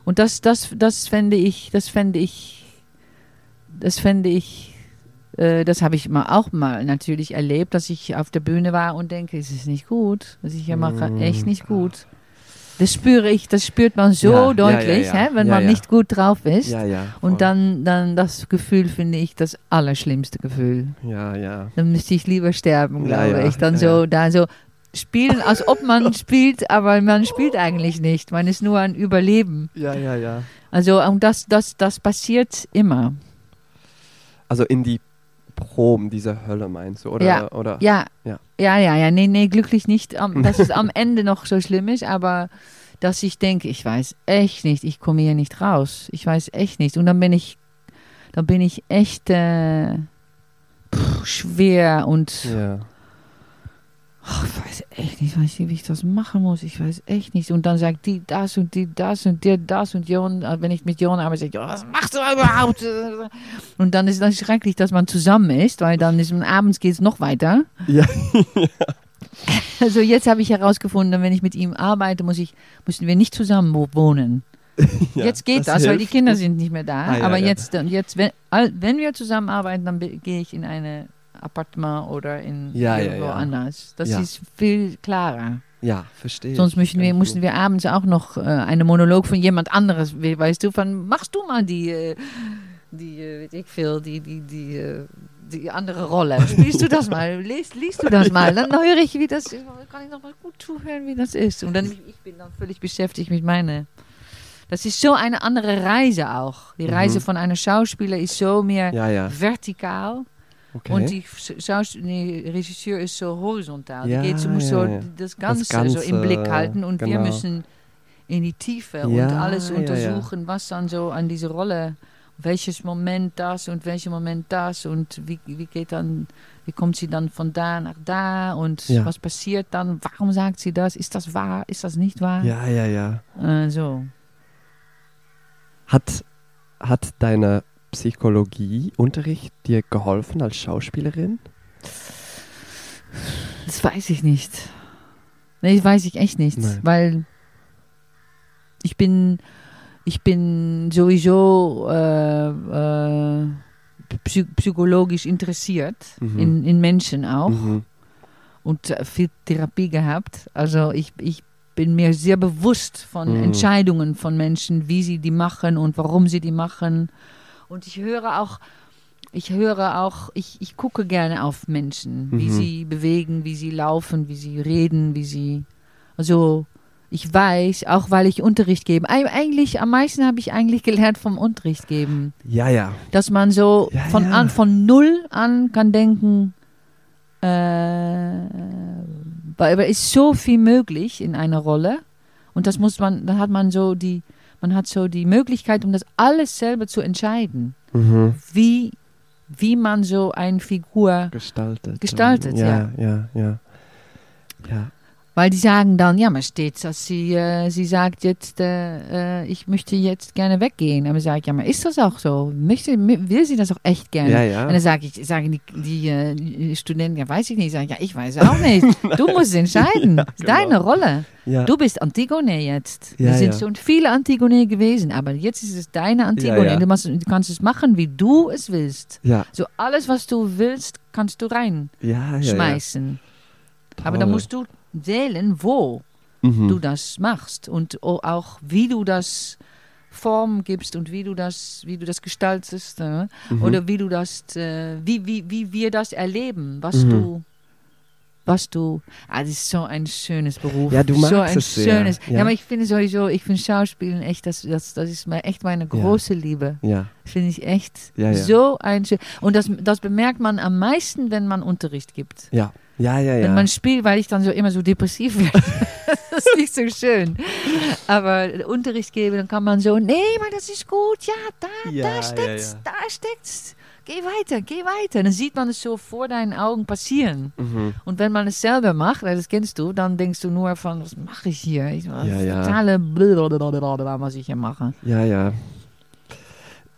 B: Und das, das, das fände ich, das fände ich, das fände ich, äh, das habe ich mal auch mal natürlich erlebt, dass ich auf der Bühne war und denke, es ist nicht gut, was ich hier mache, echt nicht gut. Das spüre ich, das spürt man so
A: Ja,
B: deutlich,
A: ja, ja.
B: Wenn man nicht gut drauf ist. Und dann, dann das Gefühl finde ich das allerschlimmste Gefühl.
A: Ja, ja.
B: Dann müsste ich lieber sterben, glaube ich. Dann so, da so spielen, als ob man spielt, aber man spielt eigentlich nicht. Man ist nur ein Überleben.
A: Ja, ja, ja.
B: Also und das, das, das passiert immer.
A: Also in die Proben dieser Hölle meinst du, oder?
B: Ja.
A: oder?
B: Ja,
A: Ja.
B: Ja, ja, ja. Nee, nee, glücklich nicht, am- dass es am Ende noch so schlimm ist, aber dass ich denke, ich weiß echt nicht, ich komme hier nicht raus. Ich weiß echt nicht. Und dann bin ich, dann bin ich echt äh, pff, schwer und
A: Ja.
B: Ach, ich weiß echt nicht, weiß nicht, wie ich das machen muss. Ich weiß echt nicht. Und dann sagt die das und die das und der das und Jon, äh, wenn ich mit Jon arbeite, sage ich, "Oh, was machst du überhaupt? Und dann ist das schrecklich, dass man zusammen ist, weil dann ist abends geht es noch weiter.
A: Ja.
B: Also jetzt habe ich herausgefunden, wenn ich mit ihm arbeite, muss ich, müssen wir nicht zusammen wo- wohnen.
A: ja.
B: jetzt geht das, weil die. Kinder sind nicht mehr da.
A: Ah,
B: aber
A: ja.
B: jetzt, jetzt wenn, wenn wir zusammenarbeiten, dann gehe ich in ein Appartement oder in
A: Ja, ja,
B: irgendwo
A: ja.
B: anders. Das
A: Ja.
B: ist viel klarer.
A: Ja, verstehe.
B: Sonst müssen wir, mussten wir abends auch noch äh, einen Monolog von jemand anderes, we- weißt du, von machst du mal die, äh, die äh, ich viel, die, die, die, äh, die andere Rolle. Spielst du das mal? Liest, liest du das mal? Dann höre ich, wie das ist. Kann ich noch mal gut zuhören, wie das ist. Und dann ich bin dann völlig beschäftigt mit meiner. Das ist so eine andere Reise auch. Die Reise
A: Mhm.
B: von einem Schauspieler ist so mehr
A: Ja, ja.
B: vertikal.
A: Okay.
B: Und die Schaus nee, Regisseur ist so horizontal.
A: Ja,
B: geht, sie muss
A: ja,
B: so das Ganze,
A: Ganze,
B: so im Blick halten und wir
A: genau.
B: müssen in die Tiefe und
A: Ja,
B: alles
A: ja, ja.
B: untersuchen, was dann so an diese Rolle, welches Moment das und welcher Moment das und wie, wie geht dann, wie kommt sie dann von da nach da und was passiert dann, warum sagt sie das, ist das wahr, ist das nicht wahr?
A: ja, ja, ja.
B: Äh, so.
A: Hat, hat deine Psychologieunterricht dir geholfen als Schauspielerin?
B: Das weiß ich nicht. Nee, das weiß ich echt nicht,
A: Nein.
B: weil ich bin, ich bin sowieso äh, äh, psy psychologisch interessiert,
A: Mhm.
B: in, in Menschen auch
A: Mhm.
B: und viel Therapie gehabt. Also ich, ich bin mir sehr bewusst von
A: Mhm.
B: Entscheidungen von Menschen, wie sie die machen und warum sie die machen. Und ich höre auch, ich höre auch, ich, ich gucke gerne auf Menschen, wie
A: Mhm.
B: sie bewegen, wie sie laufen, wie sie reden, wie sie, also ich weiß, auch weil ich Unterricht gebe, Eig- eigentlich am meisten habe ich eigentlich gelernt vom Unterricht geben
A: Ja, ja.
B: dass man so
A: Ja,
B: von,
A: ja.
B: An, von null an kann denken, äh, weil ist so viel möglich in einer Rolle und das muss man, dann hat man so die, man hat so die Möglichkeit, um das alles selber zu entscheiden,
A: Mhm.
B: wie, wie man so eine Figur,
A: Gestaltet.
B: Gestaltet,
A: ja. Ja, ja. Ja.
B: Weil die sagen dann, ja, man steht, dass sie, äh, sie sagt jetzt, äh, äh, ich möchte jetzt gerne weggehen, aber sage ich, ja, aber ist das auch so? Möchte, will sie das auch echt gerne?
A: Ja, ja.
B: Und dann sage ich, sagen die, die, äh, die Studenten, ja, weiß ich nicht. Sagen, ja, ich weiß auch nicht. Du musst entscheiden.
A: Ja,
B: Das ist Deine
A: genau.
B: Rolle.
A: ja.
B: Du bist Antigone jetzt. Es sind schon viele Antigone gewesen, aber jetzt ist es deine Antigone. Du, musst, du kannst es machen, wie du es willst. So alles, was du willst, kannst du reinschmeißen. Aber dann
A: Toll.
B: musst du wählen, wo
A: Mhm.
B: du das machst und auch wie du das Form gibst und wie du das, wie du das gestaltest äh,
A: Mhm.
B: oder wie du das, äh, wie, wie, wie wir das erleben, was
A: Mhm.
B: du, was du, ah, das ist so ein schönes Beruf.
A: Ja, du
B: so
A: magst
B: ein
A: es sehr,
B: schönes, ja.
A: ja.
B: aber ich finde sowieso, ich finde Schauspielen echt, das, das, das ist mir echt meine große Liebe.
A: Ja.
B: Finde ich echt
A: Ja, ja.
B: so ein schön, und das, das bemerkt man am meisten, wenn man Unterricht gibt.
A: Ja. Ja, ja, ja.
B: Wenn man spielt, weil ich dann so immer so depressiv werde. das ist nicht so schön. Aber Unterricht geben, dann kann man so, nee, aber das ist gut, ja, da,
A: Ja,
B: da
A: ja,
B: steckt's,
A: ja.
B: da steckt's. Geh weiter, geh weiter. Dann sieht man es so vor deinen Augen passieren.
A: Mhm.
B: Und wenn man es selber macht, das kennst du, dann denkst du nur von, was mache ich hier? Ich,
A: Ja, ja.
B: Totale blablabla, was ich hier mache.
A: Ja, ja.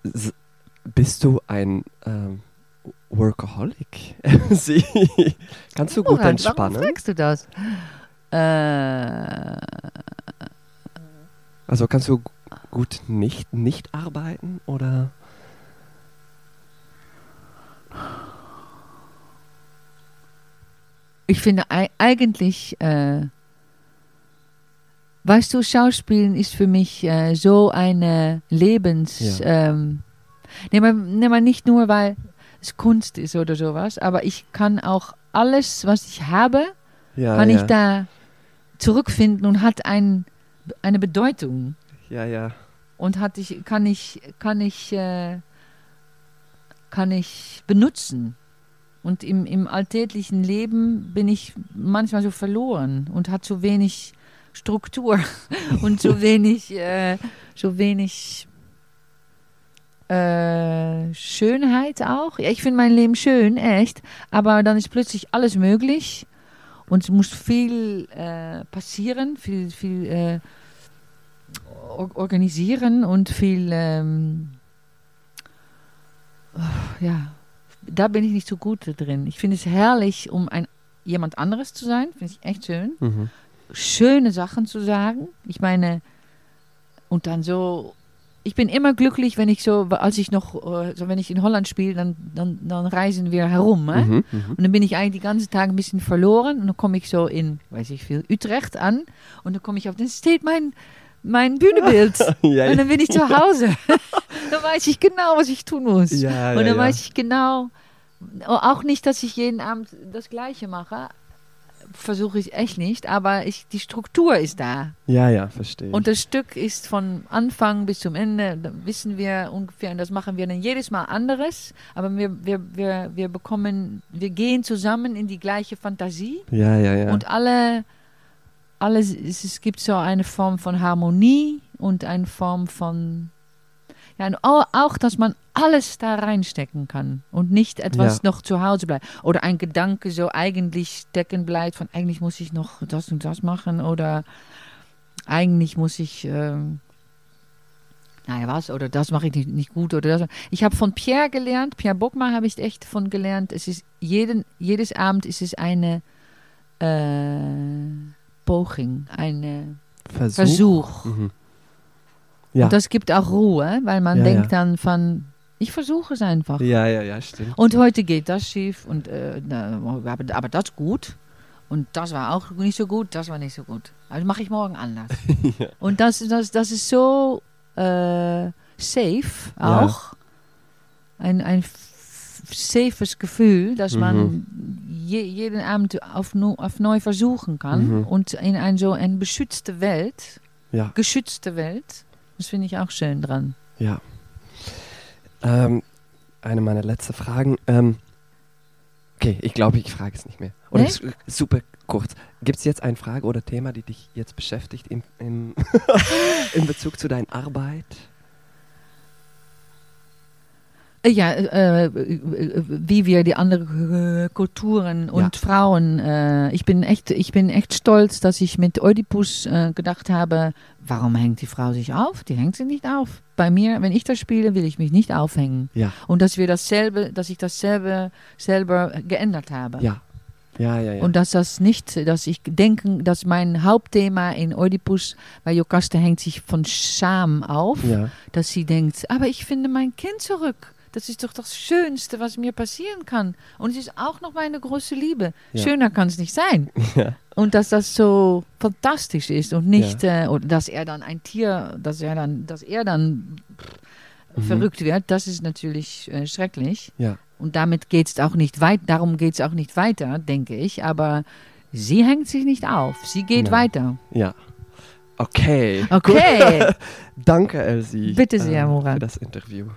A: S bist du ein ähm, Workaholic? Sie, kannst du gut
B: Woran-
A: entspannen?
B: Warum fragst du das? Äh,
A: Also kannst du gu- gut nicht, nicht arbeiten oder?
B: ich finde ei- eigentlich, äh, weißt du, Schauspielen ist für mich äh, so eine Lebens...
A: Ja.
B: Ähm, nee, mal nicht nur, weil Kunst ist oder sowas, aber ich kann auch alles, was ich habe,
A: Ja,
B: kann
A: ja.
B: ich da zurückfinden und hat ein, eine Bedeutung
A: Ja, ja.
B: und hat ich, kann ich, kann ich, äh, kann ich benutzen. Und im, im alltäglichen Leben bin ich manchmal so verloren und hat so wenig Struktur und so wenig, äh, so wenig äh, Schönheit auch. Ja, ich finde mein Leben schön, echt. Aber dann ist plötzlich alles möglich und es muss viel äh, passieren, viel, viel äh, or organisieren und viel, ähm, oh, ja, da bin ich nicht so gut drin. Ich finde es herrlich, um ein jemand anderes zu sein, finde ich echt schön.
A: Mhm.
B: Schöne Sachen zu sagen. Ich meine, und dann so, ich bin immer glücklich, wenn ich so, als ich noch, äh, so wenn ich in Holland spiele, dann, dann, dann reisen wir herum. Hè?
A: Mhm.
B: Und dann bin ich eigentlich die ganze Tag ein bisschen verloren. Und dann komme ich so in, weiß ich viel, Utrecht an. Und dann komme ich auf, dann steht mein, mein Bühnenbild.
A: Ja,
B: Und dann bin ich zu Hause. dann weiß ich genau, was ich tun muss.
A: Ja,
B: Und dann
A: ja.
B: weiß ich genau, auch nicht, dass ich jeden Abend das Gleiche mache. Versuche ich echt nicht, aber ich, die Struktur ist da.
A: ja, ja, verstehe.
B: Und das Stück ist von Anfang bis zum Ende, wissen wir ungefähr, und das machen wir dann jedes Mal anderes, aber wir, wir, wir, wir bekommen, wir gehen zusammen in die gleiche Fantasie
A: ja, ja, ja.
B: und alle, alle es, es gibt so eine Form von Harmonie und eine Form von, ja, auch, dass man alles da reinstecken kann und nicht etwas
A: Ja.
B: noch zu Hause bleibt. Oder ein Gedanke so eigentlich stecken bleibt von eigentlich muss ich noch das und das machen oder eigentlich muss ich, ähm, naja, was, oder das mache ich nicht, nicht gut oder das. Ich habe von Pierre gelernt, Pierre Bockmar habe ich echt von gelernt, es ist jeden, jedes Abend ist es eine äh, Poging, eine
A: Versuch.
B: Versuch.
A: Mhm. Ja.
B: Und das gibt auch Ruhe, weil man
A: Ja,
B: denkt
A: ja.
B: dann von, ich versuche es einfach.
A: ja, ja, ja, stimmt.
B: Und heute geht das schief und äh, na, aber, aber das gut. Und das war auch nicht so gut, das war nicht so gut. Also mache ich morgen anders.
A: Ja.
B: Und das, das, das ist so äh, safe auch. Ein, ein safes Gefühl, dass man je, jeden Abend auf, auf neu versuchen kann.
A: Mhm.
B: Und in ein so eine beschützte Welt, geschützte Welt. Das finde ich auch schön dran.
A: ja. Ähm, eine meiner letzten Fragen. Ähm, okay, ich glaube, ich frage es nicht mehr. Oder
B: Nee?
A: super kurz. Gibt es jetzt eine Frage oder Thema, die dich jetzt beschäftigt im, im in Bezug zu deiner Arbeit?
B: Ja, äh, äh, wie wir die anderen Kulturen und Frauen. Äh, ich bin echt, ich bin echt stolz, dass ich mit Oedipus äh, gedacht habe, warum hängt die Frau sich auf? Die hängt sich nicht auf. Bei mir, wenn ich das spiele, will ich mich nicht aufhängen.
A: Ja,
B: Und dass wir dasselbe, dass ich dasselbe selber geändert habe.
A: ja. Ja, ja, ja.
B: Und dass das nicht, dass ich denke, dass mein Hauptthema in Oedipus, weil Jokaste hängt sich von Scham auf,
A: ja,
B: dass sie denkt, aber ich finde mein Kind zurück. Das ist doch das Schönste, was mir passieren kann. Und es ist auch noch meine große Liebe.
A: Ja.
B: Schöner kann es nicht sein.
A: ja,
B: Und dass das so fantastisch ist und nicht, äh, oder dass er dann ein Tier, dass er dann, dass er dann
A: Mhm.
B: verrückt wird, das ist natürlich äh, schrecklich.
A: ja.
B: Und damit geht es auch nicht weit, darum geht es auch nicht weiter, denke ich. Aber sie hängt sich nicht auf. Sie geht weiter.
A: ja. Okay.
B: Okay.
A: Danke, Elsie.
B: Bitte sehr,
A: äh,
B: Murat.
A: Für das Interview.